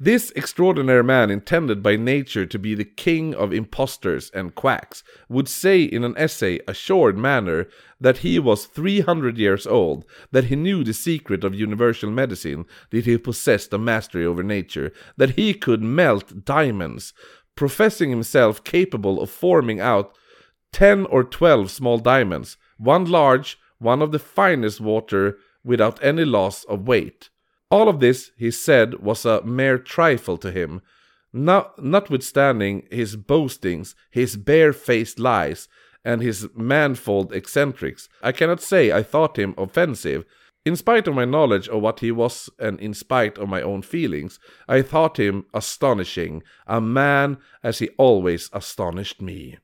This extraordinary man, intended by nature to be the king of impostors and quacks, would say in an essay, assured manner, that he was 300 years old, that he knew the secret of universal medicine, that he possessed a mastery over nature, that he could melt diamonds, professing himself capable of forming out 10 or 12 small diamonds, one large, one of the finest water, without any loss of weight. All of this, he said, was a mere trifle to him, not, notwithstanding his boastings, his barefaced lies, and his manifold eccentrics. I cannot say I thought him offensive. In spite of my knowledge of what he was, and in spite of my own feelings, I thought him astonishing, a man as he always astonished me.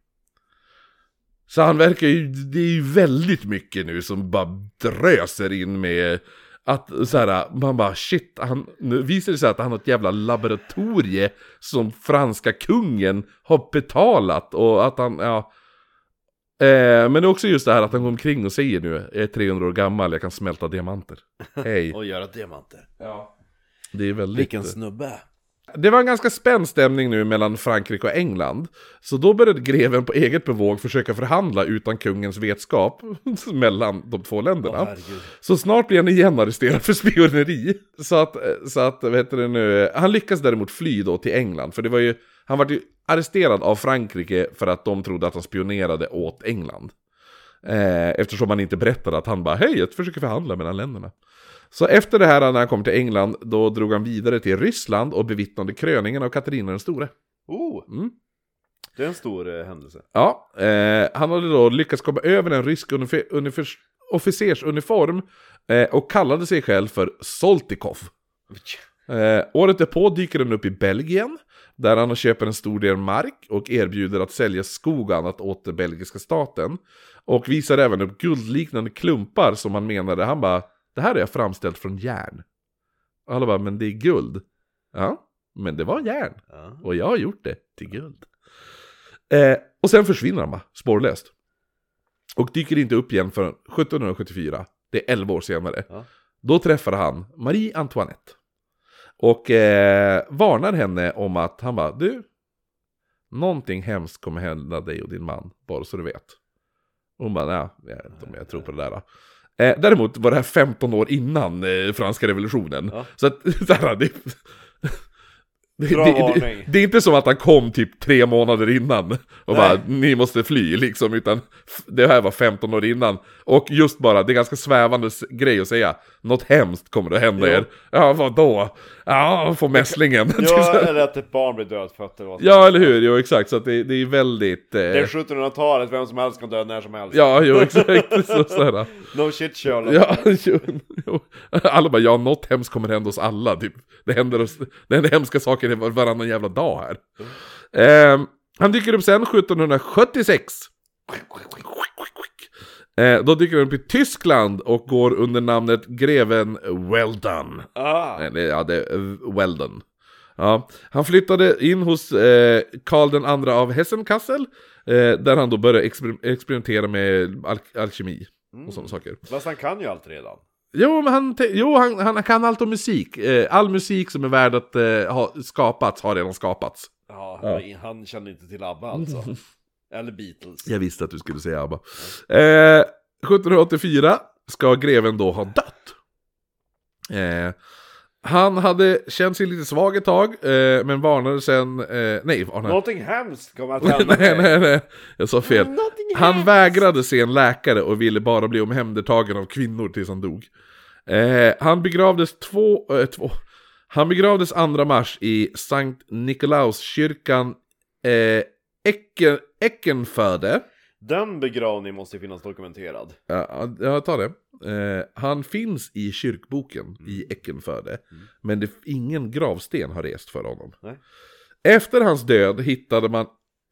Så han verkar ju, det är ju väldigt mycket nu som bara dröser in med att så här, man bara shit, han, nu visar det sig att han har ett jävla laboratorie som franska kungen har betalat och att han, ja. Eh, men det är också just det här att han går omkring och säger nu, jag är 300 år gammal, jag kan smälta diamanter. Hej. Och göra diamanter. Det är väldigt... Vilken snubbe. Det var en ganska spänd stämning nu mellan Frankrike och England. Så då började greven på eget bevåg försöka förhandla utan kungens vetskap mellan de två länderna. Herregud. så snart blir han igen arresterad för spioneri. Så att, så att vad heter det nu, han lyckas däremot fly då till England. För det var ju, han var ju arresterad av Frankrike för att de trodde att han spionerade åt England. Eh, eftersom han inte berättade att han bara hej, jag försöker förhandla mellan länderna. Så efter det här när han kom till England, då drog han vidare till Ryssland och bevittnade kröningen av Katarina den store. Oh! Mm. Det är en stor eh, händelse. Ja, eh, han hade då lyckats komma över en rysk officersuniform eh, och kallade sig själv för Soltikov. Eh, året därpå dyker den upp i Belgien, där han köper en stor del mark och erbjuder att sälja skog och annat åt den belgiska staten. Och visar även upp guldliknande klumpar som han menade, han bara Det här är jag framställt från järn. Och alla bara, men det är guld. Ja, men det var järn. Ja. Och jag har gjort det till guld. Eh, och sen försvinner han bara, spårlöst. Och dyker inte upp igen förrän 1774. Det är 11 år senare. Ja. Då träffar han Marie Antoinette. Och eh, varnar henne om att han bara, du. Någonting hemskt kommer hända dig och din man, bara så du vet. Och hon bara, nej, jag vet inte om jag tror på det där. då." Eh, däremot var det här 15 år innan eh, franska revolutionen. Ja. Så att, så här, det, Det, det, det, är inte som att han kom typ tre månader innan och bara ni måste fly liksom, utan det här var 15 år innan. Och just bara, det är ganska svävande grej att säga, något hemskt kommer att hända Jo. er. Ja, vadå? Ja, få mässlingen. Ja, eller att ett barn blir dödfött eller vad ja, eller hur? Jo, exakt. Så att det, det är väldigt... Eh, Det är 1700-talet, vem som helst kan dö när som helst. ja, jo, exakt. Så, sådär. No shit Sherlock. Ja, jo, jo. Alla bara, ja något hemskt kommer hända oss alla typ. Det händer, oss, det händer hemska saker var- varannan jävla dag här. Ehm, han dyker upp sen 1776. Eh, då dyker han upp i Tyskland och går under namnet greven Weldon. Ah, Eller ja, det är Weldon. Ja, han flyttade in hos eh, Karl den andra av Hessenkassel. Eh, där han då började exper- experimentera med al- alkemi och sådana saker. fast han kan ju allt redan. Jo, men han, jo, han, han kan allt om musik. Eh, all musik som är värd att eh, ha skapats har redan skapats. Ja, Ja. men han kände inte till ABBA alltså. Eller Beatles. Jag visste att du skulle säga ABBA. Eh, 1784 ska greven då ha dött. Eh, han hade känt sig lite svag ett tag, eh, men varnade sen... Eh, nej, varnade. Någonting hemskt kommer att hända nej, nej, nej. Jag sa fel. Han hemskt. vägrade se en läkare och ville bara bli omhändertagen av kvinnor tills han dog. Eh, han begravdes två, eh, två... Han begravdes 2 mars i Sankt Nikolauskyrkan Ecken, Eckenföde. Den begravningen måste finnas dokumenterad. Ja, jag tar det. Eh, han finns i kyrkboken i Eckenföde. Men det, ingen gravsten har rest för honom. Nej. Efter hans död hittade man,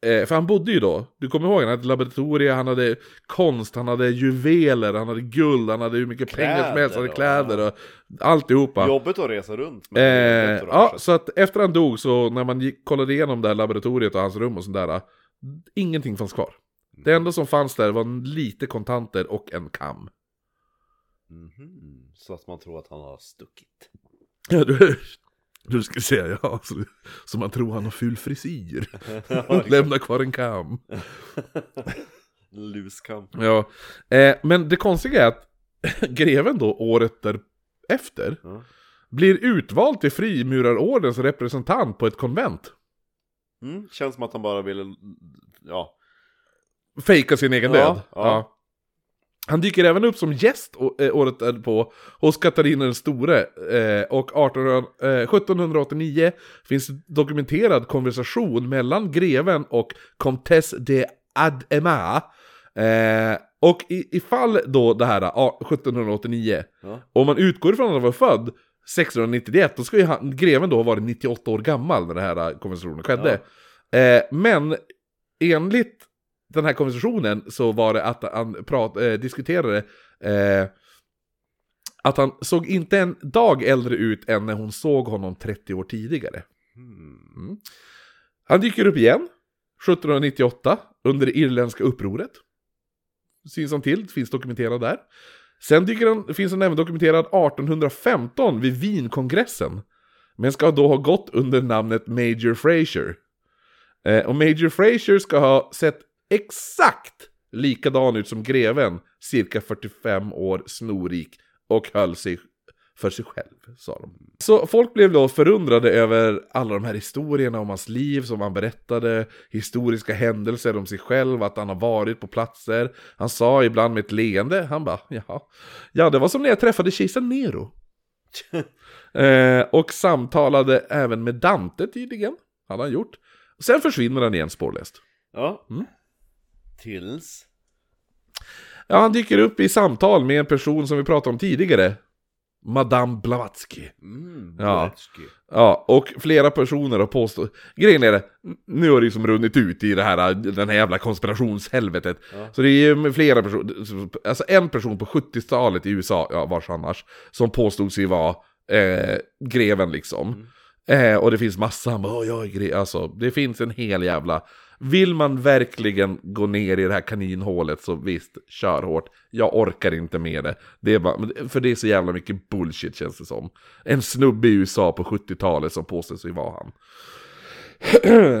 eh, för han bodde ju då, du kommer ihåg, han hade laboratorie, han hade konst, han hade juveler, han hade guld, han hade hur mycket pengar som helst, han hade Kläder och- kläder och alltihopa. Jobbigt att resa runt med Eh, ja, så att efter han dog så när man gick, kollade igenom det här laboratoriet och hans rum och sånt där, ingenting fanns kvar. Det enda som fanns där var lite kontanter och en kam. Mhm. Så att man tror att han har stuckit. Ja, du, du skulle säga ja, så, så man tror han har ful frisyr. Lämna kvar en kam. Luskamp. Ja, eh, men det konstiga är att greven då året därefter Ja. blir utvald till frimurarordens representant på ett konvent. Mm. Känns som att han bara ville, ja. Fejka sin egen Ja, död. ja. Han dyker även upp som gäst eh, året därpå hos Katarina den store. Eh, och 1800, eh, 1789 finns dokumenterad konversation mellan greven och Comtesse de Adema. Och i, ifall då det här ah, 1789, Ja. om man utgår ifrån att han var född 1691, då ska ju han, greven då ha varit 98 år gammal när den här konversationen skedde. Eh, men enligt den här konversationen så var det att han prat, eh, diskuterade eh, att han såg inte en dag äldre ut än när hon såg honom 30 år tidigare. Hmm. Han dyker upp igen 1798 under det irländska upproret. Syns han till, finns dokumenterad där. Sen dyker han, finns han även dokumenterad 1815 vid Wienkongressen. Men ska då ha gått under namnet Major Fraser. Eh, och Major Fraser ska ha sett exakt likadan ut som greven, cirka 45 år snorik och höll sig för sig själv, sa de. Så folk blev då förundrade över alla de här historierna om hans liv som han berättade, historiska händelser om sig själv, att han har varit på platser. Han sa ibland med ett leende, han bara, jaha, ja det var som när jag träffade kejsar Nero. eh, och samtalade även med Dante tydligen, hade han gjort. Sen försvinner han igen spårlöst. Ja. Mm. Tills. Ja, han dyker upp i samtal med en person som vi pratade om tidigare. Madame Blavatsky. Mm, Ja. Blavatsky. Ja, och flera personer har påstått... Grejen är det, nu har det liksom runnit ut i det här, den här jävla konspirationshelvetet. Ja. Så det är ju flera personer, alltså en person på 70-talet i USA, ja vars annars, som påstod sig vara eh, greven liksom. Eh, och det finns massa, "Åh, jag är gre-" alltså det finns en hel jävla... Vill man verkligen gå ner i det här kaninhålet så visst, kör hårt. Jag orkar inte med det. det är bara, för det är så jävla mycket bullshit känns det som. En snubbe i USA på 70-talet som påstår sig vara han.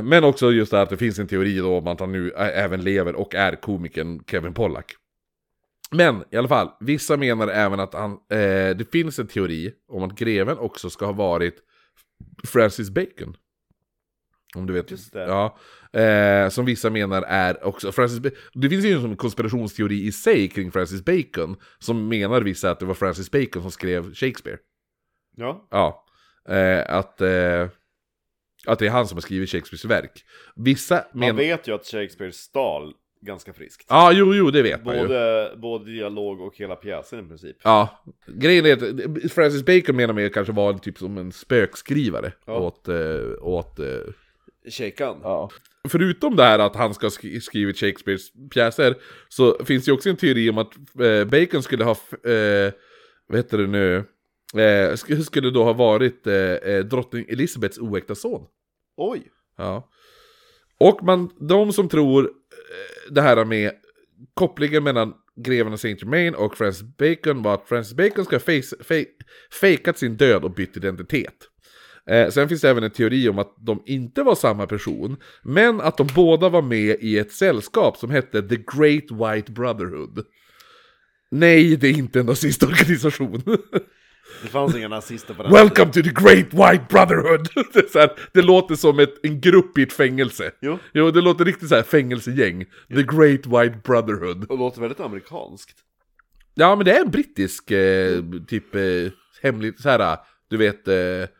Men också just det här att det finns en teori då om att han nu även lever och är komikern Kevin Pollack. Men i alla fall, vissa menar även att han, eh, det finns en teori om att greven också ska ha varit Francis Bacon. Om du vet. Just det. Ja. Eh, som vissa menar är också Francis Ba- Det finns ju en konspirationsteori i sig kring Francis Bacon. Som menar vissa att det var Francis Bacon som skrev Shakespeare. Ja, Ja. Eh, att, eh, att det är han som har skrivit Shakespeares verk. Vissa man menar... vet ju att Shakespeare stal ganska friskt. Ja, jo, jo, det vet man ju. Både, både dialog och hela pjäsen i princip. Ja, grejen är att Francis Bacon menar med kanske var typ som en spökskrivare Ja. åt, eh, åt eh, Shakan. Ja. Förutom det här att han ska sk- skrivit Shakespeares pjäser Så finns det ju också en teori om att eh, Bacon skulle ha, eh, vad heter det nu eh, sk- Skulle då ha varit eh, eh, drottning Elizabeths oäkta son Oj! Ja Och man, de som tror eh, det här med kopplingen mellan greven av Saint Germain och Francis Bacon var att Francis Bacon ska ha fejkat sin död och bytt identitet. Eh, sen finns det även en teori om att de inte var samma person, men att de båda var med i ett sällskap som hette The Great White Brotherhood. Nej, det är inte en nazistorganisation. Det fanns inga nazister på den Welcome to the Great White Brotherhood! det, här, det låter som ett, en grupp i ett fängelse. Jo. Jo, det låter riktigt så här fängelsegäng. The Great White Brotherhood. Och låter väldigt amerikanskt. Ja, men det är en brittisk, eh, typ, eh, hemligt, så här, du vet... Eh,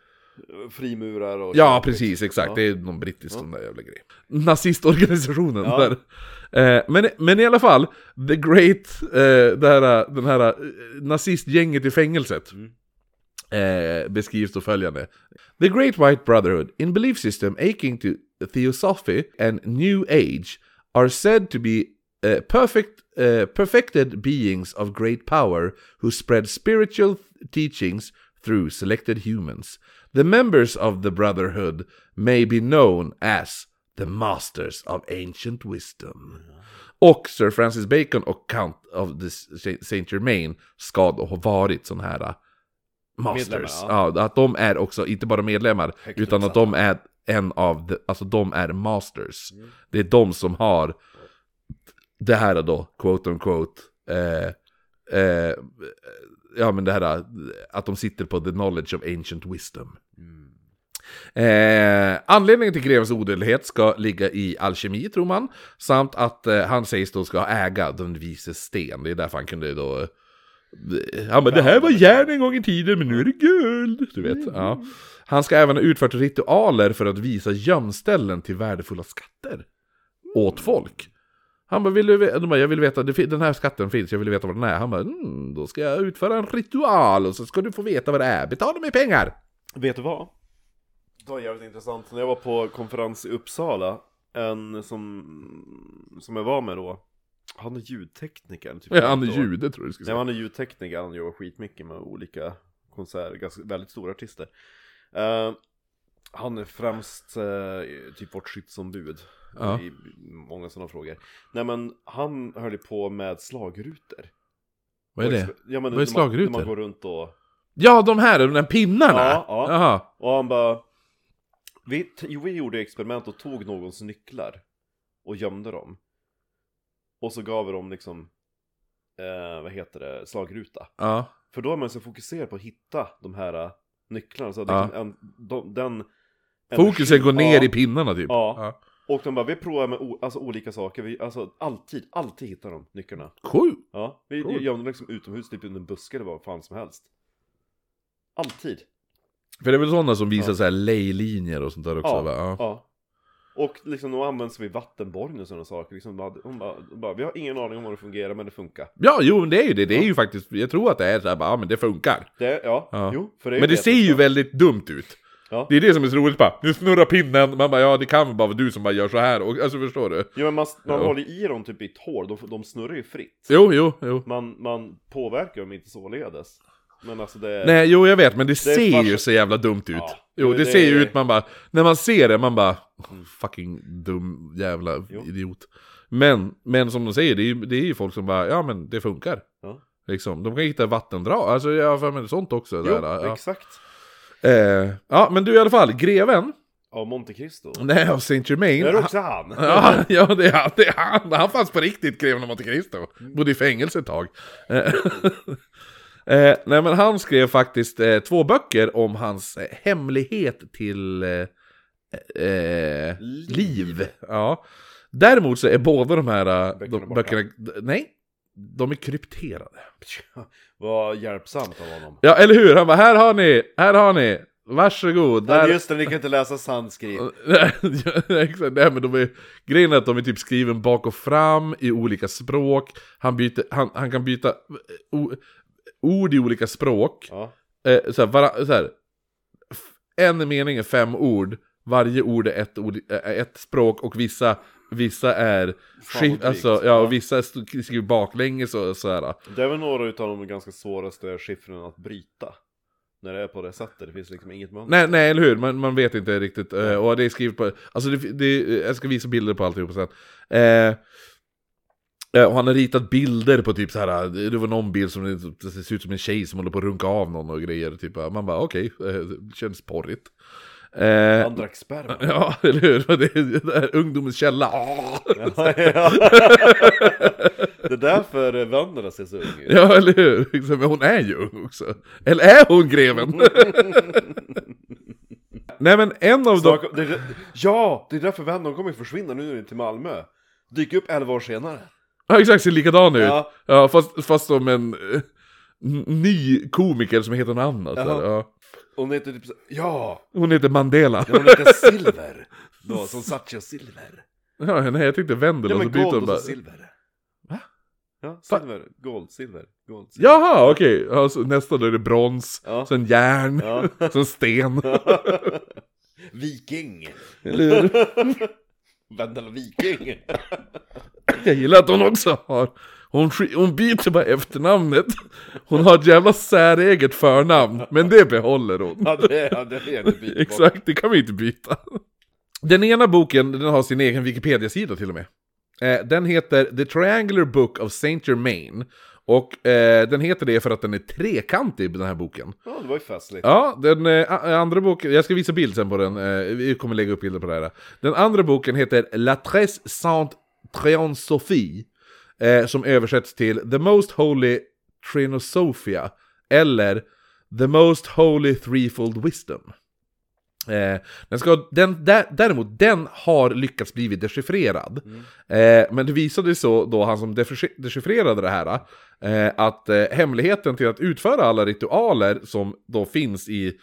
Frimurar och... ja, precis, exakt. Ja. Det är någon brittisk sån där jävla grej. Nazistorganisationen Ja. där. Eh, men, men i alla fall, The Great, eh, det här, den här eh, nazistgänget i fängelset. Eh, beskrivs då följande. The Great White Brotherhood, in belief system aching to theosophy and new age, are said to be uh, perfect, uh, perfected beings of great power who spread spiritual teachings through selected humans. The members of the Brotherhood may be known as the Masters of Ancient Wisdom. Och Sir Francis Bacon och Count of the Saint Germain ska då ha varit sån här uh, Masters. Medlemmar, ja. att de är också, inte bara medlemmar, Högt utan att de är en av, the, alltså de är masters. Det är de som har det här då, quote on quote, eh, eh, ja men det här att de sitter på the knowledge of ancient wisdom. Eh, anledningen till grevens odödlighet ska ligga i alkemi tror man, samt att eh, han sägs då ska äga den vises sten. Det är därför han kunde då... eh, Han bara, det här var järn en gång i tiden, men nu är det guld. Du vet, ja. Han ska även ha utfört ritualer för att visa gömställen till värdefulla skatter. Åt folk. Han bara, vill du veta, de bara, jag vill veta, den här skatten finns, jag vill veta vad den är. Han bara, mm, då ska jag utföra en ritual och så ska du få veta vad det är. Betala mig pengar! Vet du vad? Det var jävligt intressant. När jag var på konferens i Uppsala, en som, som jag var med då, han är ljudtekniker. Typ Ja, han är jude tror jag du skulle Nej, säga. han är ljudtekniker, han jobbar skitmycket med olika konserter, ganska, väldigt stora artister. Eh, han är främst eh, typ vårt skyddsombud Ja. i många sådana frågor. Nej men han höll ju på med slagrutor. Vad är det? Ja, men Vad är man- slagrutor? När man går runt och... Ja, de här, de där pinnarna! Ja, ja. Jaha. Och han bara... Vi, vi gjorde experiment och tog någons nycklar och gömde dem. Och så gav vi dem liksom, eh, vad heter det, slagruta. Ja. För då är man så fokuserad på att hitta de här eh, nycklarna. Så att Ja. liksom en, de, den... Fokusen går ner ja, i pinnarna typ. Ja. Och de bara, vi provar med alltså, olika saker. Vi, alltså alltid, alltid hittar de nycklarna. Cool. Ja, vi Cool. gömde dem liksom utomhus, typ under en buske eller vad fan som helst. Alltid. För det är väl sådana som visar Ja. så här lejlinjer och sånt där också Ja, va? Ja. ja. Och liksom de används vid vattenborgning och sådana saker. Liksom bara, hon bara, hon bara, vi har ingen aning om hur det fungerar men det funkar. ja, jo men det är ju det. Det är Ja. ju faktiskt, jag tror att det är så här, bara, ja men det funkar. Det, ja, Ja. jo. För det Men det ser ju väldigt dumt ut. Ja. Det är det som är så roligt bara, nu snurrar pinnen, man bara ja det kan väl bara vara du som bara gör så här. Och, alltså förstår du? Jo men man, man Ja. håller i dem typ i ett hål, de, de snurrar ju fritt. Jo, jo, jo. Man, man påverkar dem inte således. Men alltså det... Nej, jo jag vet, men det, ser fast- ju så jävla dumt ut. Ja. Jo, det, det- ser ju ut, man bara, när man ser det, man bara, fucking dum jävla Jo. idiot. Men, men som de säger, det är, det är ju folk som bara, ja men det funkar. Ja. Liksom, de kan hitta vattendrag, alltså jag har för mig sånt också. Jo, där, ja. exakt. Eh, ja, men du i alla fall, greven, Ja, Monte Cristo. nej av Saint Germain. Det är också han. Ja, ja det, är, han- det är han. Han fanns på riktigt, greven av Monte Cristo. Bodde i fängelse ett tag. Eh, eh, nej men han skrev faktiskt eh, två böcker om hans eh, hemlighet till Liv. liv. Ja. Däremot så är båda de här Böckerna de, böckerna, nej, de är krypterade. Vad hjälpsamt av honom. Ja, eller hur? Han bara, här har ni, här har ni, varsågod. Där... just det, ni kan inte läsa sanskrit. Nej, men de är, grejen är att de är typ skriven bak och fram i olika språk. Han, byter, han, han kan byta o, ord i olika språk. Ja. Eh, så här, vara, så här, f- en mening är fem ord, varje ord är ett, ord, är ett språk och vissa, vissa är skift, alltså, ja, och vissa skriver baklänges och så här. Det är väl några utav de ganska svåraste skiffren att bryta. När det är på det sättet, det finns liksom inget mönster. Nej, nej, eller hur? Man, man vet inte riktigt. eh, och det är skrivet på... Alltså, det, det, jag ska visa bilder på alltihopa sen. Eh, eh, och han har ritat bilder på typ så här. det var någon bild som det, ser ut som en tjej som håller på att runka av någon och grejer. Typ. Man bara okej, eh, det känns porrigt. Eh, Han drack sperma. ja, eller hur? Det är, det är ungdomens källa. Ja, ja. Det är därför Vendela ser så ung ut. Ja, eller hur? Liksom, Men hon är ju ung också. Eller är hon greven? Nej men en av dem... Det ja, det är därför Vendela kommer försvinna nu när det är till Malmö. Dyker upp 11 år senare. Ja exakt, ser likadan ut. Ja. Ja, fast, fast som en eh, ny komiker som heter något annat. Ja. Hon heter typ så, ja, Hon heter Mandela. hon heter Silver. Då, som Satya Silver. Ja, nej jag tyckte Vendela, Ja så men byter gold hon och bara... så silver. Va? Ja, silver, gold, silver, gold, silver. Jaha, okej. Alltså, nästa då är det brons, Ja. sen järn, Ja. sen sten. Viking. Eller hur? Vendela Viking. Jag gillar att hon också har... Hon, hon byter bara efternamnet. Hon har ett jävla säreget förnamn, men det behåller hon. Ja det, ja, det är det. Exakt, det kan vi inte byta. Den ena boken, den har sin egen Wikipedia-sida till och med. Eh, den heter The Triangular Book of Saint Germain. Och eh, den heter det för att den är trekantig, den här boken. Ja det var ju festligt. Ja, den eh, andra boken, jag ska visa bild sen på den, eh, vi kommer lägga upp bilder på det här. Den andra boken heter La Tresse Saint Triansophie, eh, som översätts till The Most Holy Trinosophia, eller The Most Holy Threefold Wisdom. Eh, den ska, den, där, däremot, den har lyckats bli dechiffrerad. Eh, men det visade sig så då, han som dechiff- dechiffrerade det här, eh, att eh, hemligheten till att utföra alla ritualer som då finns i...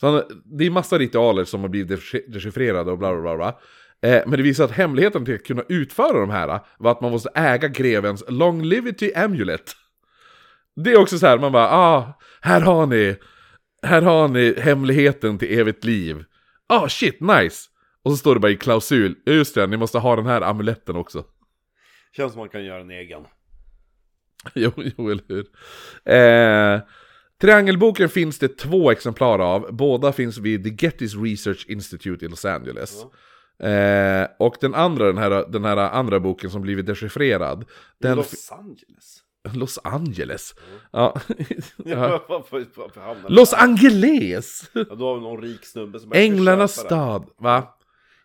Så han, det är massa ritualer som har blivit dechi- dechiffrerade och bla bla bla. bla. Eh, men det visar att hemligheten till att kunna utföra de här var att man måste äga grevens Longlivity Amulet. Det är också så här, man bara ah, här har ni, här har ni hemligheten till evigt liv. Ah shit, nice! Och så står det bara i klausul, "Ja, just det, ni måste ha den här amuletten också. Känns som man kan göra en egen. jo, jo, eller hur. Eh, triangelboken finns det två exemplar av, båda finns vid The Gettys Research Institute i Los Angeles. Eh, och den andra, den här, den här andra boken som blivit dechiffrerad, den... Los Angeles? Los Angeles? Ja. Ja. hamnar Los Angeles! Ja, då har vi någon rik snubbe som Änglarnas "Jag köper den." stad, va?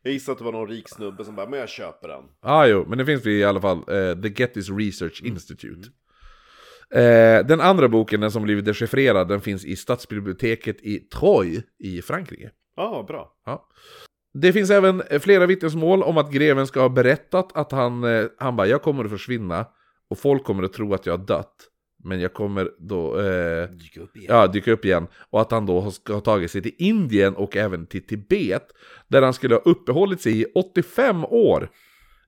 Jag gissar att det var någon rik snubbe som bara, men jag köper den. Ja, ah, jo, men det finns i alla fall eh, The Gettys Research Institute. Eh, den andra boken, den som blivit dechiffrerad, den finns i stadsbiblioteket i Troyes i Frankrike. Ja, bra. Ja. Det finns även eh, flera vittnesmål om att greven ska ha berättat att han, eh, han bara, jag kommer att försvinna och folk kommer att tro att jag har dött. Men jag kommer då eh, Dyka upp igen. ja, dyka upp igen. Och att han då har- ska ha tagit sig till Indien och även till Tibet. Där han skulle ha uppehållit sig i 85 år.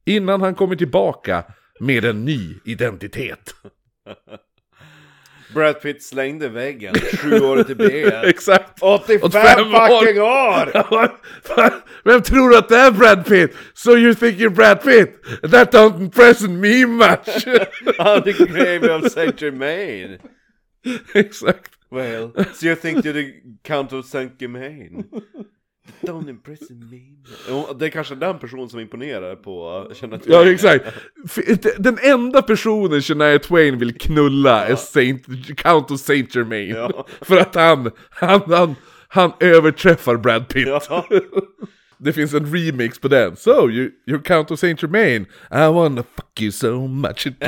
Innan han kommer tillbaka med en ny identitet. Brad Pitt slängde väggen, sju år till B. Exakt! 85 85 år. fucking år! Vem tror du att det är Brad Pitt? So you think you're Brad Pitt? That don't impress me much! On the grave of Saint Germain. Exakt. Well, so you think you're the Count of Saint Germain? Don't impress me. Det är kanske den personen som imponerar på Shania Twain. Ja, exakt. Den enda personen Shania Twain vill knulla är Saint, Count of Saint Germain. Ja. För att han, han, han, han överträffar Brad Pitt. Ja. Det finns en remix på den. So, you, you Count of Saint Germain. I wanna fuck you so much.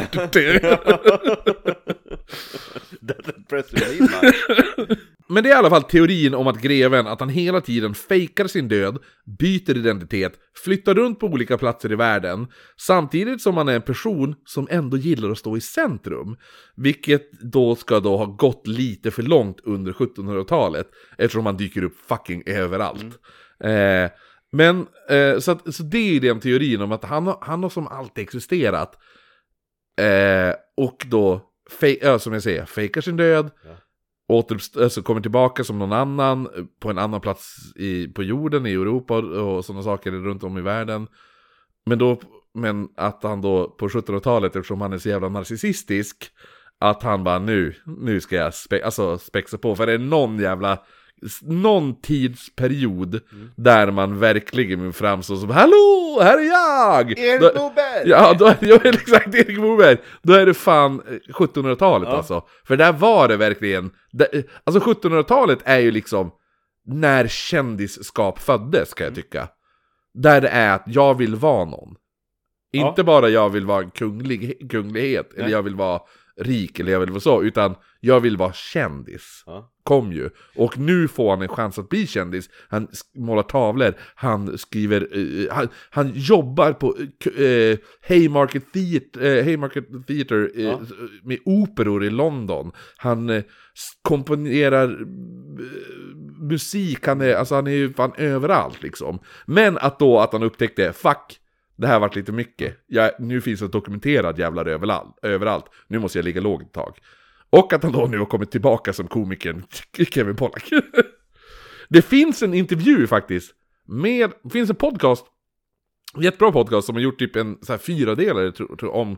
That impresses me much. Men det är i alla fall teorin om att greven, att han hela tiden fejkar sin död, byter identitet, flyttar runt på olika platser i världen, samtidigt som han är en person som ändå gillar att stå i centrum. Vilket då ska då ha gått lite för långt under 1700-talet, eftersom han dyker upp fucking överallt. Eh, men, eh, så, att, så det är den teorin om att han, har- han har som alltid existerat. Eh, och då, fej, ja, som jag säger, fejkar sin död, återuppst- alltså kommer tillbaka som någon annan, eh, på en annan plats i, på jorden, i Europa och, och sådana saker runt om i världen. Men, då, men att han då på 1700-talet, eftersom han är så jävla narcissistisk, att han bara nu, nu ska jag spe, alltså spexa på, för det är någon jävla någon tidsperiod där man verkligen framstår som Hallå, här är jag! Då- Moberg! Ja, då är det exakt Erik Moberg. Då är det fan eh, 1700-talet Ja. alltså. För där var det verkligen, det, alltså 1700-talet är ju liksom när kändisskap föddes kan jag Mm. tycka. Där det är att jag vill vara någon. Ja. Inte bara jag vill vara en kunglig, kunglighet, eller Nej. jag vill vara rik, eller jag vill vara så, utan jag vill vara kändis Ja. kom ju. Och nu får han en chans att bli kändis. Han målar tavlor, han skriver, eh, han, han jobbar på eh, Haymarket Theatre, eh, Haymarket Theatre Ja. med operor i London. Han komponerar musik, han är, alltså han är ju fan överallt liksom. Men att då att han upptäckte, fuck, det här vart lite mycket. Jag, nu finns det dokumenterad jävlar överallt, överallt. Nu måste jag ligga lågt ett tag. Och att han då nu har kommit tillbaka som komikern Kevin Pollak. det finns en intervju faktiskt. Med, det finns en podcast. Jättebra podcast som har gjort typ en så här fyra delar om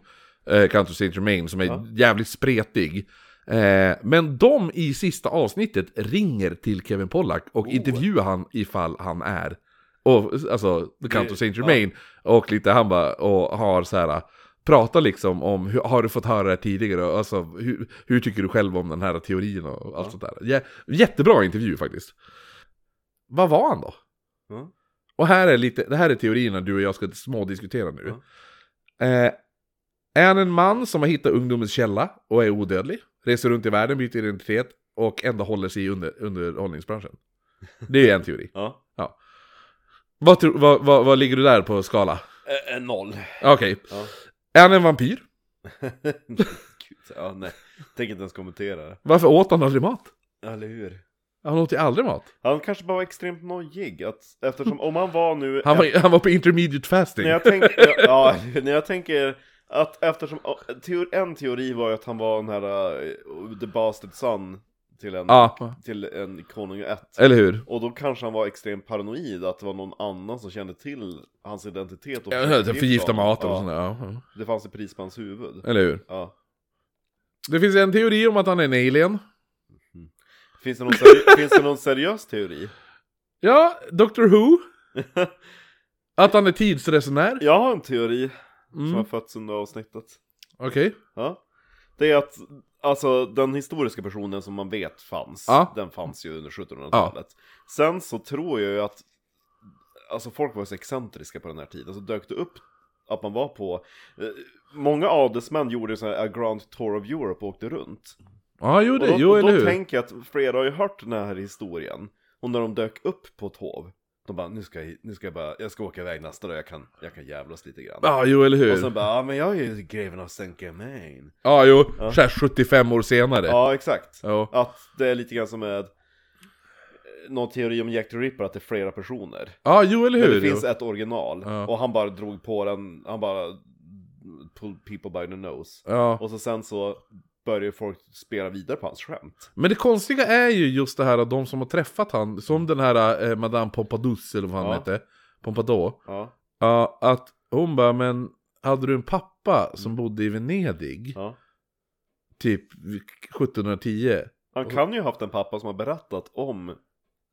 eh, Country Saint Germain som är Ja. jävligt spretig. Eh, men de i sista avsnittet ringer till Kevin Pollak och Oh. intervjuar han ifall han är och, alltså, The Count of Saint Germain och lite han bara, och har så här Pratar liksom om, hur, har du fått höra det här tidigare? Alltså, hur, hur tycker du själv om den här teorin och allt sånt där? Jä, jättebra intervju faktiskt. Vad var han då? Ja. Och här är lite, det här är teorierna du och jag ska smådiskutera nu. Ja. Eh, är han en man som har hittat ungdomens källa och är odödlig? Reser runt i världen, byter identitet och ändå håller sig i under, underhållningsbranschen? Det är en teori. Ja. Vad, tror- vad, vad, vad ligger du där på skala? Eh, noll. Okej. Ja. Är han en vampyr? Gud, ja, nej. Tänker inte ens kommentera det. Varför åt han aldrig mat? Eller hur? Han åt ju aldrig mat. Han kanske bara var extremt nojig, att, eftersom om han var nu... Han var, han var på intermediate fasting. När jag tänker, ja, när jag tänker att eftersom, en teori var ju att han var den här uh, the bastard son till en, Ja, till en konung ett. eller hur? Och då kanske han var extremt paranoid, att det var någon annan som kände till hans identitet och Ja, förgifta maten och ja, sånt där. Ja. Det fanns i pris på hans huvud. Eller hur? Ja. Det finns en teori om att han är en alien. Finns det någon, finns det någon seriös teori? Ja, Doctor Who. Att han är tidsresenär. Jag har en teori som Mm. har fötts under avsnittet. Okej. Ja. Det är att, alltså den historiska personen som man vet fanns, Ja. den fanns ju under 1700-talet. Sen så tror jag ju att, alltså folk var så excentriska på den här tiden, så dök det upp att man var på, eh, många adelsmän gjorde så här a Grand Tour of Europe och åkte runt. Ja, jo, Och det, då, jo och eller då hur? tänker jag att flera har ju hört den här historien, och när de dök upp på ett hov, de bara, nu ska jag, nu ska jag bara, jag ska åka iväg nästa dag, jag kan, jag kan jävlas lite grann. Ja, jo eller hur? Och sen bara, ja men jag är ju greven av Saint Germain. Ja, jo. Ja. Så här 75 år senare. Ja, exakt. Ja. Att det är lite grann som med eh, någon teori om Jack the Ripper, att det är flera personer. Ja, jo eller Men hur? det finns jo. ett original, och han bara drog på den, han bara pulled people by the nose. Ja. Och så sen så börjar folk spela vidare på hans skämt. Men det konstiga är ju just det här att de som har träffat han, som den här eh, Madame Pompadour eller vad han Ja. hette, Pompadour. Ja, Ja, att hon bara, men hade du en pappa som bodde i Venedig, ja. typ 1710? Han kan ju ha haft en pappa som har berättat om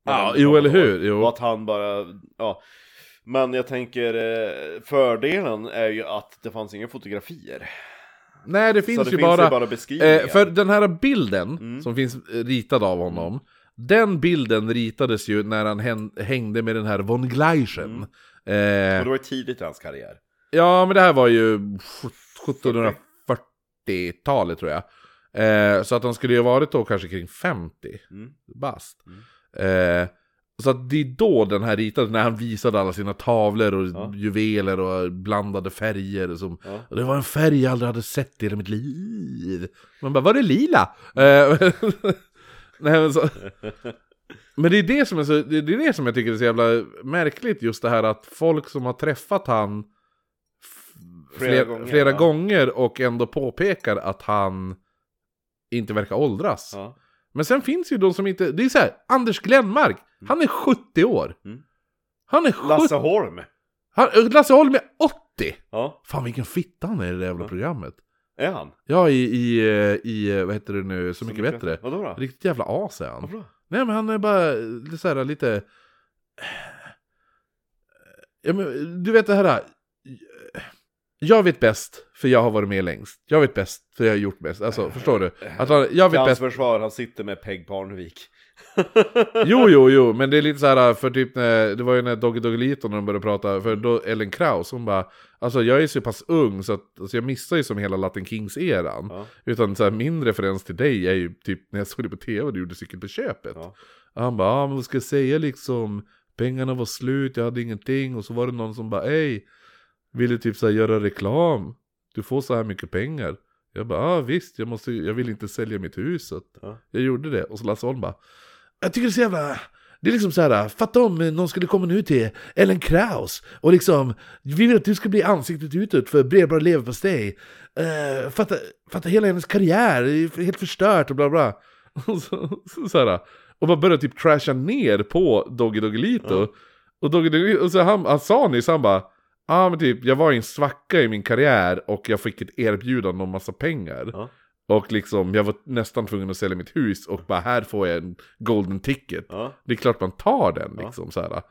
Ja, jo eller hur? Jo. Och att han bara, ja. Men jag tänker, eh, fördelen är ju att det fanns inga fotografier. Nej, det finns det ju finns bara... ju bara. Eh, för den här bilden Mm. som finns ritad av honom, den bilden ritades ju när han hän- hängde med den här von Gleichen. Mm. Eh, Och det var ju tidigt i hans karriär. ja, men det här var ju 1740-talet tror jag. Eh, så att han skulle ju ha varit då kanske kring 50 Mm. bast. Eh, så att det är då den här ritade, när han visade alla sina tavlor och Ja. juveler och blandade färger. Som, Ja. det var en färg jag aldrig hade sett i hela mitt liv. Man bara, var det lila? Eh, Nej, men, så, men det är det som är så, det är det som jag tycker är så jävla märkligt, just det här att folk som har träffat han Flera flera, gånger, flera ja. gånger och ändå påpekar att han inte verkar åldras. Men sen finns ju de som inte, det är så här, Anders Glenmark, han är 70 år. Mm. Han är 70, Lasse Holm! han, Lasse Holm är 80! Ja, Fan vilken fitta han är i det jävla programmet. är han? Ja, i, i, eh, i, eh, vad heter det nu, Så, mycket, bättre. Vadå då? Riktigt jävla as är han. Varför då? Nej men han är bara lite så här, lite... Ja, men, du vet det här... Jag vet bäst, för jag har varit med längst. Jag vet bäst, för jag har gjort mest. Alltså, förstår du? Att han, jag vet bäst. försvar, han sitter med Peg Parnevik. Jo, jo, jo, men det är lite så här, för typ när, det var ju när Doggy Doggelito när de började prata, för då Ellen Kraus, hon bara, alltså jag är så pass ung så att alltså, jag missar ju som hela Latin Kings-eran. Ja. Utan så här, min referens till dig är ju typ när jag såg det på tv och du gjorde cykel på köpet. Ja. Han bara, ah, men vad ska jag säga liksom? Pengarna var slut, jag hade ingenting. Och så var det någon som bara, ej, vill du typ så här, göra reklam? Du får så här mycket pengar. Jag bara, ah, visst, jag, måste, jag vill inte sälja mitt hus. Så Ja. Jag gjorde det. Och så Lasse Holm bara, jag tycker det är så jävla... Det är liksom så här, fatta om någon skulle komma nu till Ellen Kraus och liksom, vi vill att du ska bli ansiktet utåt för bredbara leverpastej. Uh, fatta, fatta hela hennes karriär, är helt förstört och bla bla. Och, så, så, så här, och man börjar typ trasha ner på Doggy Doggelito. Ja. Och, Doggy och så han, han sa nyss, han bara, ja ah, men typ, jag var i en svacka i min karriär och jag fick ett erbjudande om massa pengar. Ja. Och liksom, jag var nästan tvungen att sälja mitt hus och bara här får jag en golden ticket. Ja. Det är klart man tar den Ja. liksom så här.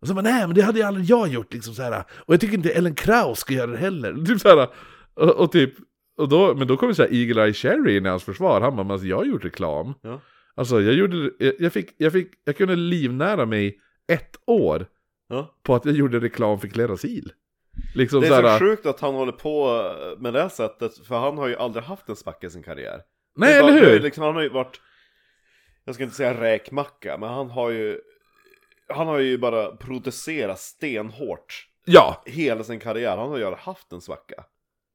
Och så bara, nej men det hade ju aldrig jag gjort liksom så här. Och jag tycker inte Ellen Kraus ska göra det heller. Typ så här. Och, och typ, och då, men då kommer så här Eagle Eye Cherry in i hans försvar. Han bara, men alltså, jag har gjort reklam. Ja. Alltså jag gjorde, jag, jag fick, jag fick, jag kunde livnära mig ett år Ja. på att jag gjorde reklam för Klerasil. Liksom Det är här, så sjukt att han håller på med det sättet, för han har ju aldrig haft en svacka i sin karriär. nej bara- eller hur? Liksom, han har ju varit, jag ska inte säga räkmacka, men han har ju, han har ju bara producerat stenhårt Ja, hela sin karriär. Han har ju aldrig haft en svacka.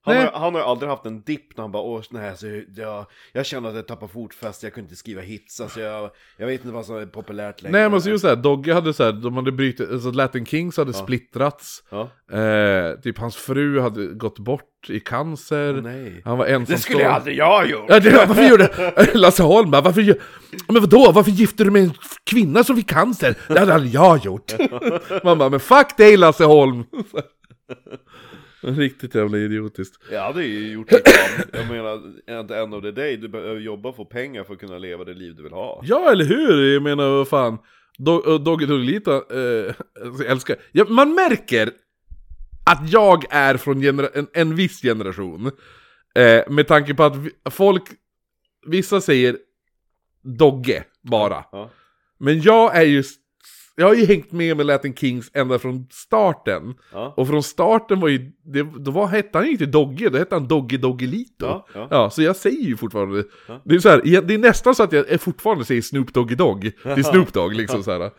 Han har, han har ju aldrig haft en dipp när han bara åh nej, alltså, jag, jag känner att jag tappar fotfäste, jag kunde inte skriva hits, alltså, jag, jag vet inte vad som är populärt längre. nej men så just såhär, Dogge hade såhär, de hade brutit, alltså Latin Kings hade splittrats. Ja. Eh, typ hans fru hade gått bort i cancer. nej. Han var ensam Det skulle aldrig jag ha gjort! Ja, det, varför gjorde Lasse Holm varför gör- Men vadå, varför gifte du med en kvinna som fick cancer? Det hade aldrig jag gjort. Man bara, men fuck dig Lasse Holm! Riktigt jävla idiotiskt. Jag hade ju gjort reklam. Jag menar, at the end of the day, du behöver jobba och få pengar för att kunna leva det liv du vill ha. Ja, eller hur? Jag menar, vad fan. Do- och Dogge Doggelita, eh, jag älskar... Ja, man märker att jag är från en, en viss generation. Eh, med tanke på att vi, folk, vissa säger Dogge bara. Ja. Men jag är ju... Jag har ju hängt med med Latin Kings ända från starten. Ja. Och från starten var ju... Det, då var, hette han ju inte Dogge, då hette han Dogge Doggelito. Ja, ja. Ja, så jag säger ju fortfarande... Det, är så här, det är nästan så att jag fortfarande säger Snoop Doggy Dogg till Snoop Dogg, liksom så här.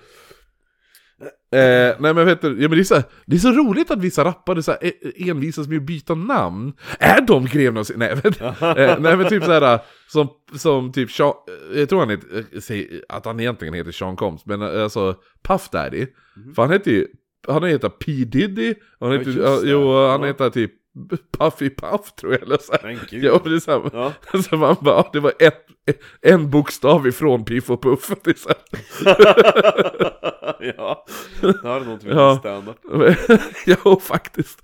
Eh, nej men vet du, ja, men det, är så här, det är så roligt att vissa rappare så här, eh, envisas med att byta namn. Är de greven av. Nej, eh, nej men typ så här som, som typ Sean, eh, jag tror han heter, eh, att han egentligen heter Sean Combs, men eh, alltså Puff Daddy. För han heter ju, han heter P Diddy, han heter, ja, jo han heter typ Puffy Puff tror jag eller så. här. Ja, det är så här, Ja. så man bara, ja, det var ett, en bokstav ifrån Piff och Puff. Det är så här. ja, det har du någonting med Ja. stand-up. jo, faktiskt.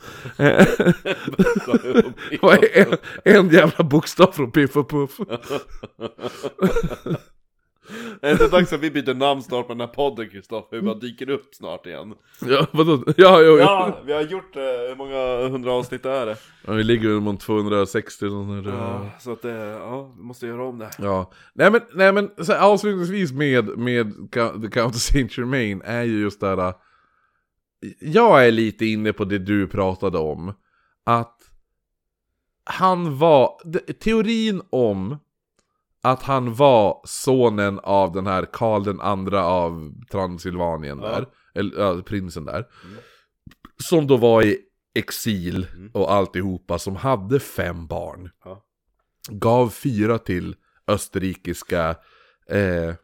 Det var en, en jävla bokstav från Piff och Puff. Är det dags att vi byter namn snart på den här podden Kristoffer? Vi bara dyker upp snart igen. Ja, vadå? Ja, jo, jo. Ja, vi har gjort, eh, hur många hundra avsnitt är det? Ja, vi ligger väl mot 260 och sånt där. Ja, så att det, ja, vi måste göra om det. Ja, nej men, nej, men så här, avslutningsvis med, med Ca- The Count of Saint Germain är ju just det här. äh, Jag är lite inne på det du pratade om. Att han var, teorin om att han var sonen av den här Karl den andra av Transylvanien Ja. där. Eller ja, prinsen där. Som då var i exil och alltihopa, som hade fem barn. Ja. Gav fyra till österrikiska, eh,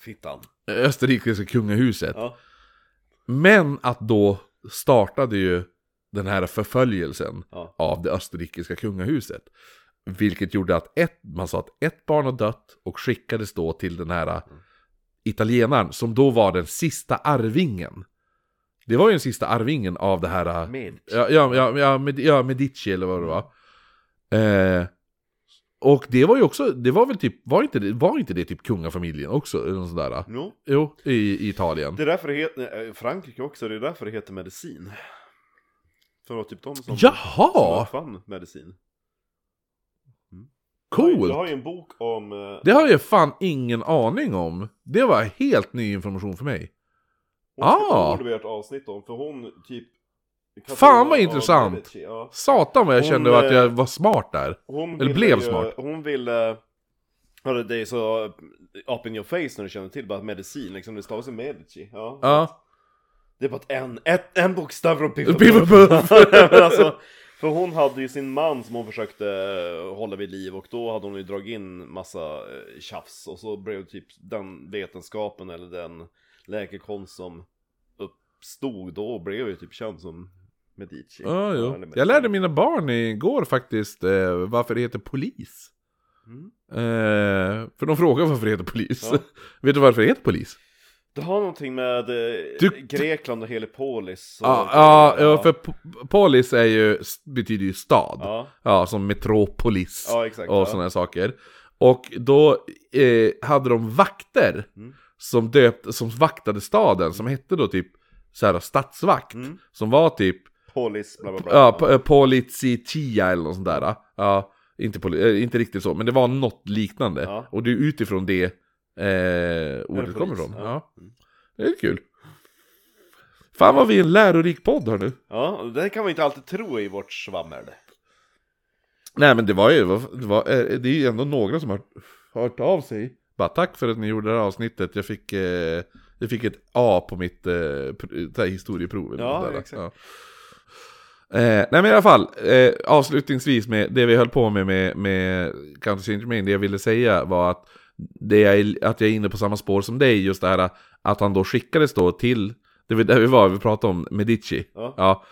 Fittan. österrikiska kungahuset. Ja. Men att då startade ju den här förföljelsen Ja. av det österrikiska kungahuset. Vilket gjorde att ett, man sa att ett barn har dött och skickades då till den här italienaren som då var den sista arvingen. Det var ju den sista arvingen av det här... Med. Ja, ja, ja, ja, med, ja Medici eller vad det var. Eh, och det var ju också, det var väl typ, var inte det, var inte det typ kungafamiljen också? Eller sådär? Jo. Jo, i, i Italien. Det är därför det heter, eh, Frankrike också, det är därför det heter medicin. För det var typ de som, som Jaha! uppfann medicin. Coolt! Jag har ju en bok om... eh, Det har jag fan ingen aning om. Det var helt ny information för mig. Hon Ah. borde vi göra ett avsnitt om, för hon typ... Fan, vad Ja, intressant. Medici, Ja. Satan vad jag Hon, kände att jag eh, var smart där. Hon Eller ville blev ju, smart. Hon ville... Hörde det är så up in your face när du känner till bara medicin, liksom det stavas ju medici. Ja. Ja. Det är bara ett en, ett, en bokstav från Piff och Piff och Puff. Puff. Men alltså, för hon hade ju sin man som hon försökte eh, hålla vid liv och då hade hon ju dragit in massa eh, tjafs och så blev typ den vetenskapen eller den läkekonst som uppstod då blev ju typ känd som Medici. Ja, jo. Jag lärde mina barn igår faktiskt eh, varför det heter polis. Mm. Eh, för de frågar varför det heter polis. Ja. Vet du varför det heter polis? Det har någonting med eh, Du- Grekland och Helipolis och Ja, ja, ja, för po- polis är ju, betyder ju stad. Ja, Ja, som metropolis ja exakt. och ja. sådana saker. Och då eh, hade de vakter Mm. som, döpt, som vaktade staden, som hette då typ så här, stadsvakt. Mm. Som var typ Polis, bla bla bla. ja, eh, polizitia eller något sånt där. Ja, inte, poli- eh, inte riktigt så, men det var något liknande. Och det är utifrån det eh, polis, kommer ifrån. ja. Det är kul. Fan vad vi är en lärorik podd hör nu. Ja, det kan man inte alltid tro i vårt svammel. Nej men det var ju, det, var, eh, det är ju ändå några som har hört av sig. Bara tack för att ni gjorde det här avsnittet. Jag fick, eh, jag fick ett A på mitt eh, här historieprov. Ja, där. exakt. Ja. Eh, nej men i alla fall, eh, avslutningsvis med det vi höll på med med, med Counter Germain, det jag ville säga var att, det jag, att jag är inne på samma spår som dig, just det här att han då skickades då till, det var där vi var, vi pratade om Medici. Ja. ja.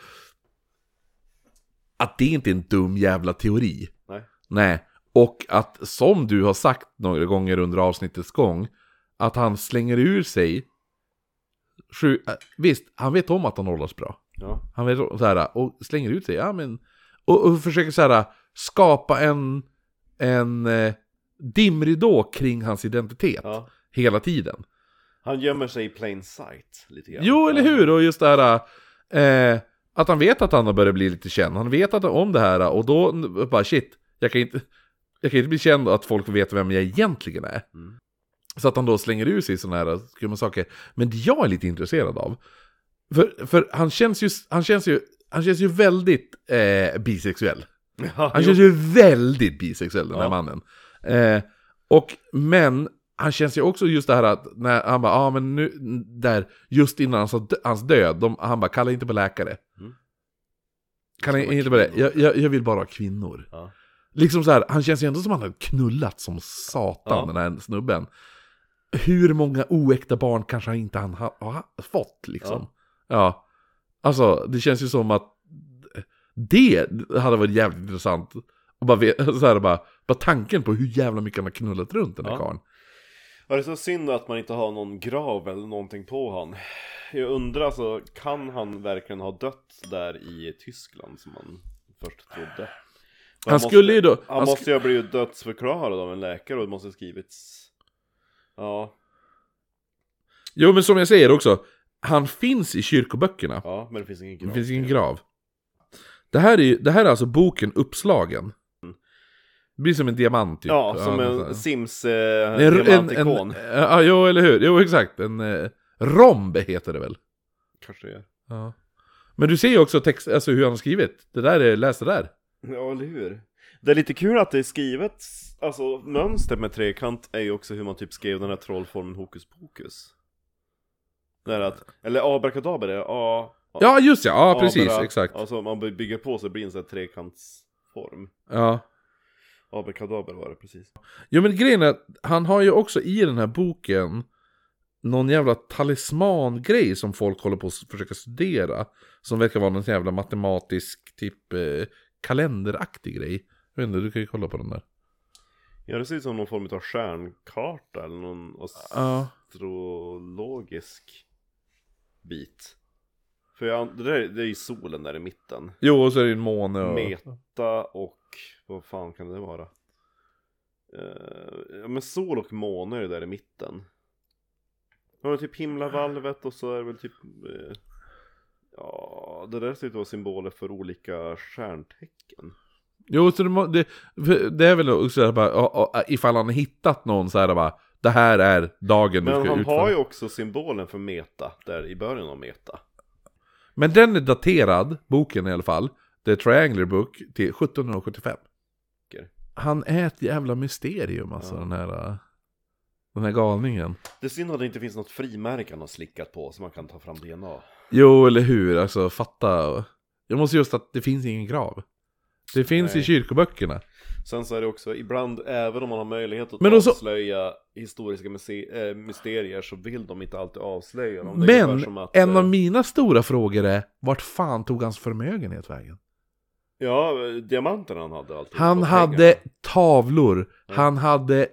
Att det inte är en dum jävla teori. Nej. Nej, och att som du har sagt några gånger under avsnittets gång, att han slänger ur sig sju, äh, visst, han vet om att han hålls bra. Ja. Han vet så här, och slänger ut sig, ja men, och, och försöker så här skapa en, en eh, dimridå kring hans identitet ja. hela tiden. Han gömmer sig i plain sight lite grann. Jo, eller hur? Och just det här, eh, att han vet att han har börjat bli lite känd. Han vet att, om det här och då bara shit, jag kan inte, jag kan inte bli känd och att folk vet vem jag egentligen är. Mm. Så att han då slänger ur sig sådana här skumma saker. Men det jag är lite intresserad av, för, för han känns ju, han känns ju, han känns ju väldigt eh, bisexuell. Ja, Han jo. känns ju väldigt bisexuell den här Ja. mannen. Eh, och, men han känns ju också just det här att när han bara, ja ah, men nu, där, just innan hans, hans död, de, han bara, kalla inte på läkare. Mm. Vara inte på det, jag, jag, jag vill bara ha kvinnor. Ja. Liksom så här, han känns ju ändå som att han har knullat som satan, Ja. den här snubben. Hur många oäkta barn kanske han inte han har, har fått liksom? Ja. Alltså, det känns ju som att det hade varit jävligt intressant. Och bara, så här, bara, bara tanken på hur jävla mycket han har knullat runt den här Ja. karln. Var det så synd att man inte har någon grav eller någonting på han? Jag undrar alltså, kan han verkligen ha dött där i Tyskland som man först trodde? För Han skulle ju då- Han, han måste ju ha blivit dödsförklarad av en läkare och det måste ha skrivits... Ja, Jo men som jag säger också, han finns i kyrkoböckerna. ja, men det finns ingen grav. Det finns ingen grav. Det här är, det här är alltså boken Uppslagen. Det blir som en diamant typ. Ja, som något en sånt. Sims eh, ja, jo eller hur, jo exakt. En eh, romb heter det väl. Kanske det är. Ja. Men du ser ju också text, alltså hur han har skrivit. Det där är, läs det där. Ja, eller hur? Det är lite kul att det är skrivet, alltså mönster med trekant är ju också hur man typ skrev den här trollformen hokus pokus. Det är att, eller abrakadabra är a... Ja, just ja, ja precis, abra- exakt. Alltså man bygger på så blir det en sån här trekantsform. Ja. Abrakadabra var det precis. Jo men grejen är att han har ju också i den här boken någon jävla talismangrej som folk håller på att försöka studera. Som verkar vara någon jävla matematisk typ eh, kalenderaktig grej. Jag vet inte, du kan ju kolla på den där. Ja det ser ut som någon form av stjärnkarta eller någon astrologisk bit. För jag, det, där, det är ju solen där i mitten. Jo, och så är det ju en måne och... Meta och vad fan kan det vara? Eh, ja men sol och måne är det där i mitten. Ja men typ himlavalvet och så är det väl typ eh, Ja det där ser ut att vara symboler för olika stjärntecken. Jo, så det, må- det, det är väl också så här bara, ifall han har hittat någon så här bara, det här är dagen du Men ska han utföra. har ju också symbolen för meta där i början av meta. Men den är daterad, boken i alla fall, The Triangular Book, till 1775. Okej. Han är ett jävla mysterium alltså, Ja. den här... äh, Den här galningen. Det är synd att det inte finns något frimärke han har slickat på så man kan ta fram DNA. Jo, eller hur? Alltså, fatta. Jag måste just att det finns ingen grav. Det finns i Nej. kyrkoböckerna. Sen så är det också, ibland även om man har möjlighet att Men också- avslöja historiska muse- äh, mysterier så vill de inte alltid avslöja dem. Men, som att, en eh, av mina stora frågor är, vart fan tog hans förmögenhet vägen? Ja, diamanterna han hade alltid. Han hade tavlor, han hade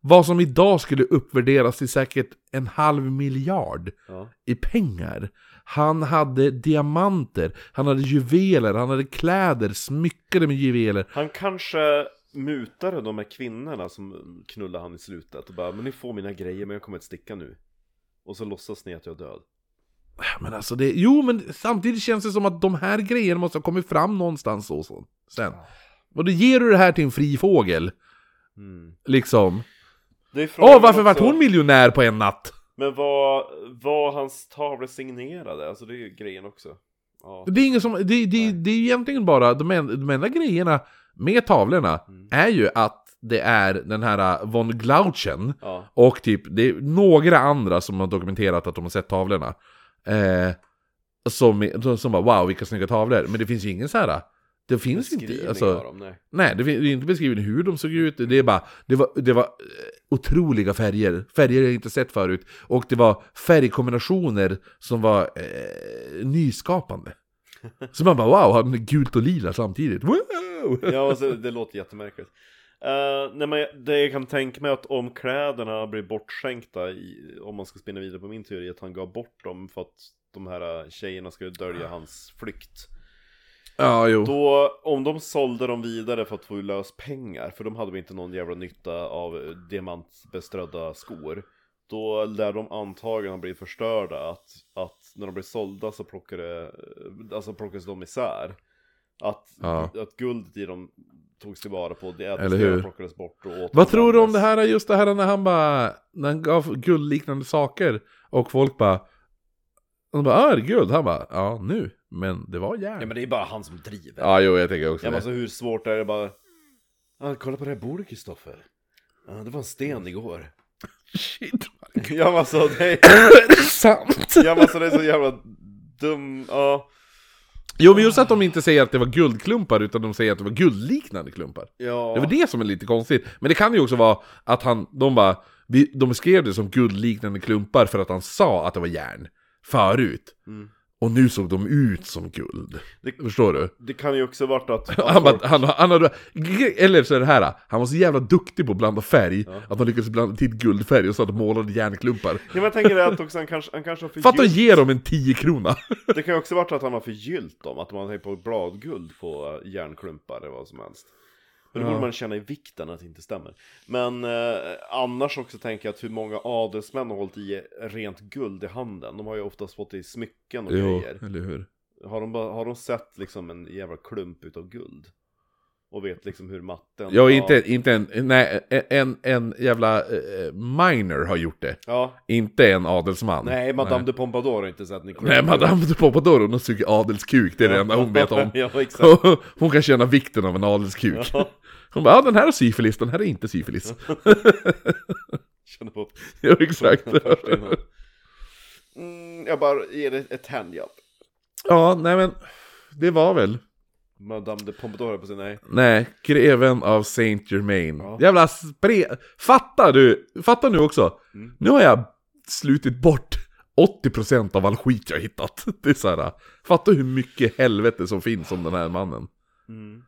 vad som idag skulle uppvärderas till säkert en halv miljard Ja. i pengar. Han hade diamanter, han hade juveler, han hade kläder smyckade med juveler. Han kanske mutade de här kvinnorna som knullade han i slutet och bara Men ni får mina grejer men jag kommer att sticka nu. Och så låtsas ni att jag är död. Men alltså det, jo men samtidigt känns det som att de här grejerna måste ha kommit fram någonstans så, så sen. Och då ger du det här till en fri fågel, Mm. liksom. Åh, varför vart hon miljonär på en natt? Men vad var hans tavlor signerade? Alltså det är ju grejen också. Ja. Det är ingen som, det, det, det är egentligen bara, de, en, de enda grejerna med tavlorna Mm. är ju att det är den här uh, von Glauchen ja. och typ, det är några andra som har dokumenterat att de har sett tavlorna. Eh, som, som bara wow vilka snygga tavlor, men det finns ju ingen så här. Det finns inte, alltså, dem, nej. nej det är inte beskrivet hur de såg ut, det är bara, det var, det var eh, otroliga färger, färger jag inte sett förut, och det var färgkombinationer som var eh, nyskapande. Så man bara wow, gult och lila samtidigt, wow! Ja, alltså, det låter jättemärkligt. Uh, nej, men det jag kan tänka mig att om kläderna blir bortskänkta, i, om man ska spinna vidare på min teori, att han gav bort dem för att de här eh, tjejerna skulle dölja hans flykt. Ja, jo. Då, om de sålde dem vidare för att få lös pengar, för de hade väl inte någon jävla nytta av eh, diamantbeströdda skor. Då lär de antagligen blivit förstörda, att, att när de blir sålda så plockade, alltså plockas de isär. Att, Ja. att guldet i dem togs tillvara på, det Eller hur? ädelstenar plockades bort och Vad tror du om det här, just det här när han bara, när han gav guldliknande saker och folk bara, de bara, ah, är det guld? Han bara, ja nu, men det var järn. Ja men det är bara han som driver. Ja, jo, jag tänker också Ja det. alltså hur svårt är det bara... Ah, kolla på det här bordet Kristoffer. Ja, det var en sten igår. Shit, ja men alltså det är... är det sant? Ja men alltså det är så jävla dum, ja. Jo, men just att de inte säger att det var guldklumpar, utan de säger att det var guldliknande klumpar. Ja. Det var det som är lite konstigt. Men det kan ju också vara att han, de bara, vi, de beskrev det som guldliknande klumpar för att han sa att det var järn förut. Mm. Och nu såg de ut som guld. Det- Förstår du? Det kan ju också varit att... Han, bara, han, han hade, eller så är det här, han var så jävla duktig på att blanda färg Att han lyckades blanda till guldfärg och så att de målade järnklumpar Ja, men jag tänker att också han kanske, han kanske har förgyllt... Fatta att ge dem en 10 krona Det kan ju också varit att han har förgyllt dem, att man har på bladguld på äh, järnklumpar eller vad som helst. Men då borde man känna i vikten att det inte stämmer. Men eh, annars också tänker jag att hur många adelsmän har hållit i rent guld i handen. De har ju oftast fått det i smycken och Jo, grejer. eller hur? Har de, bara, har de sett liksom en jävla klump utav guld? Och vet liksom hur matten Ja, inte, inte en, nej, en, en jävla eh, minor har gjort det. Ja, Inte en adelsman. nej Madame de Pompadour har inte sett Nicole Nej, Madame de Pompadour, hon suger adelskuk, det är det enda hon vet om. Ja, exakt hon kan känna vikten av en adelskuk. Ja. Hon bara, ja den här är syfilis, den här är inte syfilis. Känner på ja, exakt. mm, Jag bara ger det ett handjobb ja, nej men, det var väl. Madame de Pompadour på sig, nej Nej, greven av Saint Germain. Ja. Jävla spre... Fattar du? Fattar nu också? Mm. Nu har jag slutit bort 80% av all skit jag hittat. Det är så här. Fatta hur mycket helvete som finns om den här mannen. mm.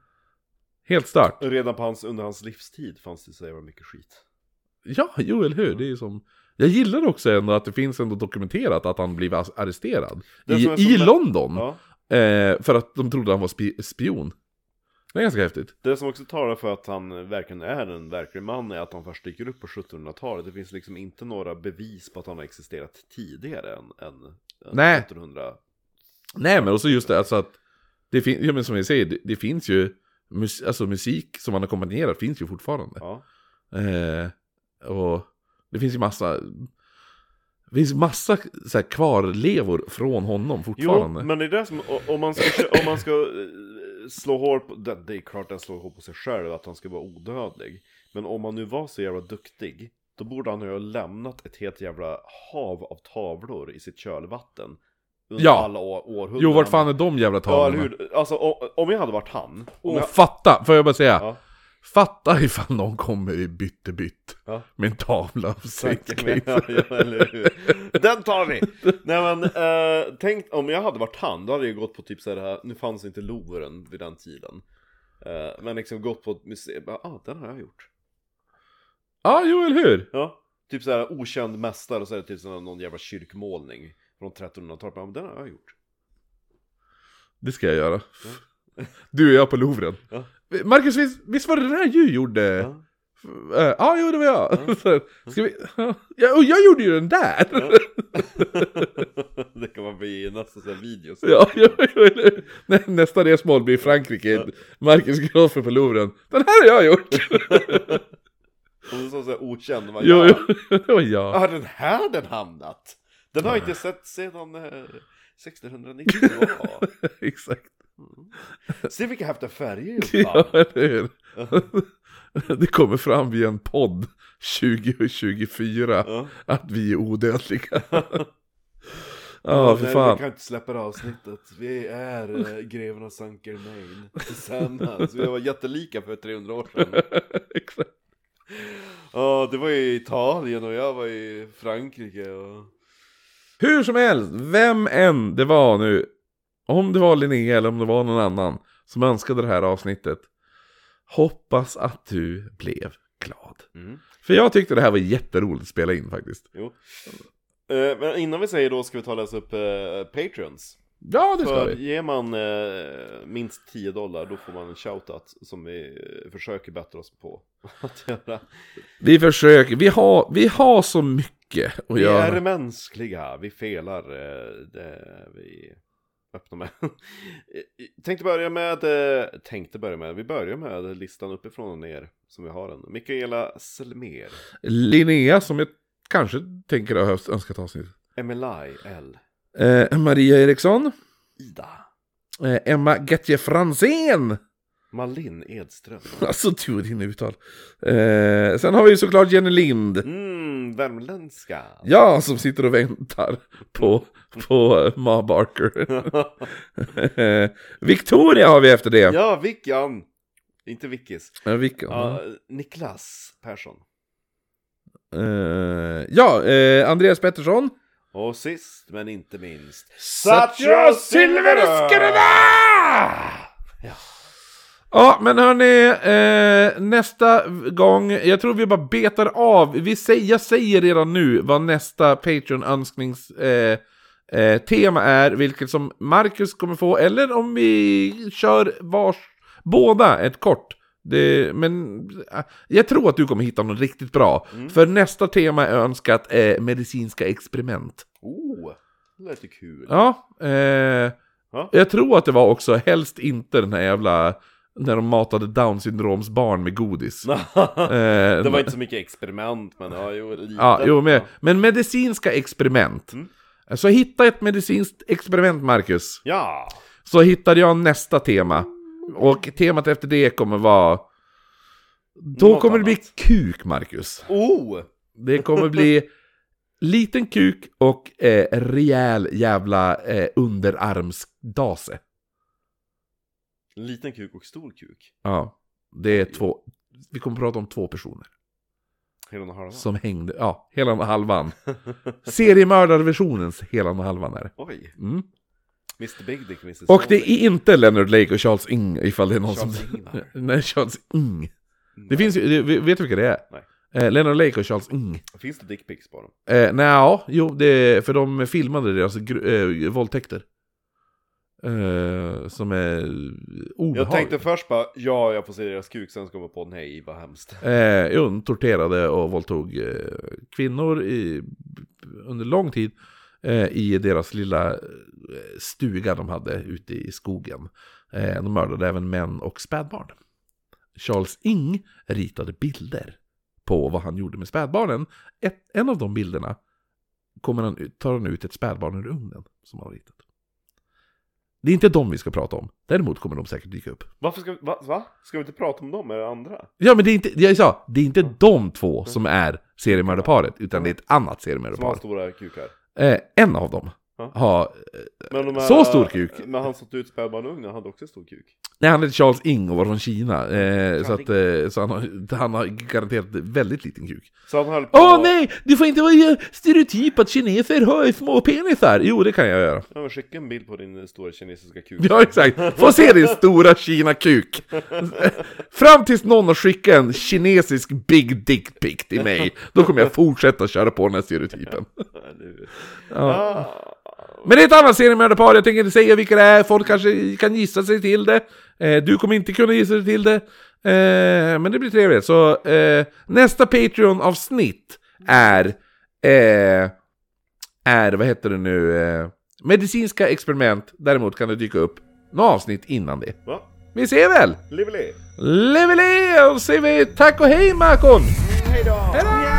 Helt stört. Redan på hans, under hans livstid fanns det så jävla mycket skit Ja, jo eller hur? Det är ju som... Jag gillar också ändå att det finns ändå dokumenterat att han blev arresterad. I, i London. Ja Eh, för att de trodde han var spi- spion. Det är ganska häftigt. Det som också talar för att han verkligen är en verklig man är att han först dyker upp på 1700-talet. Det finns liksom inte några bevis på att han har existerat tidigare än, än, än Nej. 1700. Nej men också just det alltså att det finns, ja men som jag säger, det, det finns ju mus, alltså musik som han ackompanjerar finns ju fortfarande. Ja. Eh, och det finns ju massa, det finns massa så här, kvarlevor från honom Jo, fortfarande. men det är det som, om man ska, om man ska eh, slå hår på, det, det är klart att slå hår på sig själv att han ska vara odödlig. Men om han nu var så jävla duktig, då borde han ju ha lämnat ett helt jävla hav av tavlor i sitt kölvatten. Under Ja. alla år, århundraden. Jo, vart fan är de jävla Ja, tavlorna? hur? Alltså om jag hade varit han. Och jag, fatta, får jag bara säga. ja, Fatta ifall någon kommer i bytte-bytt ja. med en tavla av Saint Ja, Gates. ja, eller hur? Den tar vi! Nej men, eh, tänk om jag hade varit han, då hade jag gått på typ så här, nu fanns inte Louvren vid den tiden. Eh, men liksom gått på ett museum, ja ah, den har jag gjort. Ja, jo eller hur? Ja, typ så här okänd mästare och så är det typ här, någon jävla kyrkmålning från 1300-talet, ja men den har jag gjort. Det ska jag göra. Du och jag på Louvren. Ja. Marcus, visst, visst var det det där du gjorde? Ja. Ja, ah, jo det var jag. Så, Ska vi... ja, och jag gjorde ju den där! det kan man bli i nästa sån här video. Ja, hur? Nä- Nästa resmål blir Frankrike. Marcus Groffer på Louvren. Den här har jag gjort! Och så så här okänd, man, jo, ja. jo, det var jag. Har den här den hamnat? Den har jag inte sett sedan eh, 1690 ja. Se vilka häftiga färger Ja, eller hur? Det kommer fram via en podd 2024 Ja. att vi är odödliga. Ja, Ja, för nej, Vi fan. kan inte släppa det avsnittet. Vi är eh, greven av Sankt Germain tillsammans. Vi var jättelika för 300 år sedan. Exakt. Ja, det var i Italien och jag var i Frankrike och... Hur som helst, vem än det var nu, om det var Linnea eller om det var någon annan som önskade det här avsnittet, hoppas att du blev glad. Mm. För jag tyckte det här var jätteroligt att spela in faktiskt. Jo. Eh, men innan vi säger då ska vi ta och läsa upp eh, Patreons. Ja, det ska För vi. ger man eh, minst 10 dollar då får man en shoutout som vi eh, försöker bättra oss på att göra. Vi försöker, vi har, vi har så mycket att Vi göra. är mänskliga, vi felar, eh, det vi öppna med. tänkte börja med, eh, tänkte börja med, vi börjar med listan uppifrån och ner som vi har den. Mikaela Selmer, Linnea som jag kanske tänker ha önskat avsnitt. Emelaj L, Eh, Maria Eriksson. Ida, Eh, Emma Getje Fransén. Malin Edström, Alltså du och din uttal. Eh, sen har vi såklart Jenny Lind. mm, värmländska. Ja, som sitter och väntar på, på eh, Ma Barker. Eh, Victoria har vi efter det. ja, Vickan! Inte Vickis. Ja, vilka? Ja, Niklas Persson. Eh, ja eh, Andreas Pettersson. Och sist men inte minst Satya Silverskrädda! Ja. Ja, men hörni, eh, nästa gång, jag tror vi bara betar av, vi säger, jag säger redan nu vad nästa Patreon-önsknings eh, eh, tema är, vilket som Marcus kommer få, eller om vi kör vars, båda ett kort. Det, men eh, jag tror att du kommer hitta något riktigt bra. För nästa tema är önskat eh, medicinska experiment. Oh, det ju kul. Ja, eh, Ja. jag tror att det var också helst inte den här jävla När de matade down syndroms barn med godis. Eh, det var inte så mycket experiment men ja, jo, lite. Ja, jo, men, men medicinska experiment. Så hitta ett medicinskt experiment, Marcus. Ja! Så hittade jag nästa tema. Och temat efter det kommer vara... Då Något kommer det bli annat. kuk, Marcus. Oh! Det kommer bli liten kuk och eh, rejäl jävla eh, underarmsdase. En liten kuk och stor kuk. Ja, det är två... Vi kommer prata om två personer. Hela och halva. Som hängde, ja, hela och halvan. Seriemördarversionens hela och halvan är. Oj. Mm. Mr Big Dick, Mr Och det är inte Leonard Lake och Charles Ing ifall det är någon Charles som... Ingvar. Nej, Charles Ing. Det finns ju, det- vet du vilka det är? Nej. Eh, Leonard Lake och Charles Ing. Finns det dickpics på dem? Eh, nej, ja, jo, det för de filmade deras gr- eh, våldtäkter. Eh, som är obehagliga. Jag tänkte först bara, ja jag får se deras kuk, sen ska jag på nej vad hemskt. Eh, jo, de torterade och våldtog eh, kvinnor i, under lång tid eh, i deras lilla stuga de hade ute i skogen. De mördade även män och spädbarn. Charles Ing ritade bilder på vad han gjorde med spädbarnen. Ett, en av de bilderna kommer han, tar han ut ett spädbarn ur ugnen som han har ritat. Det är inte de vi ska prata om. Däremot kommer de säkert dyka upp. Varför ska vi, va? va? Ska vi inte prata om dem, det andra? Ja men det är inte, jag sa, det är inte de två som är seriemördarparet, utan det är ett annat Som har seriemördarpar. stora kukar. Eh, en av dem Ja. har, Men de Så stor kuk. Men han som tog ut spädbarn i ugnen hade också stor kuk. nej han heter Charles Ing och var från Kina, eh, så, att, eh, så han, har, han har garanterat väldigt liten kuk. Så han höll på... Åh nej! Du får inte vara stereotyp att kineser har små penisar! Jo det kan jag göra. Ja, men skicka en bild på din eh, stora kinesiska kuk. Ja exakt, få se din stora Kina-kuk! Fram tills någon har skickat en kinesisk big dick pic till mig, då kommer jag fortsätta köra på den här stereotypen. Ja. Men det är ett annat seriemördarpar, jag tänker inte säga vilka det är, folk kanske kan gissa sig till det. Eh, du kommer inte kunna gissa dig till det. Eh, men det blir trevligt. Så eh, nästa Patreon-avsnitt är... Eh, är, vad heter det nu? Eh, medicinska experiment. Däremot kan det dyka upp några avsnitt innan det. Va? Vi ser väl! Lively! Leveli! Och säger vi tack och hej Makon! Hejdå! Hejdå! Nu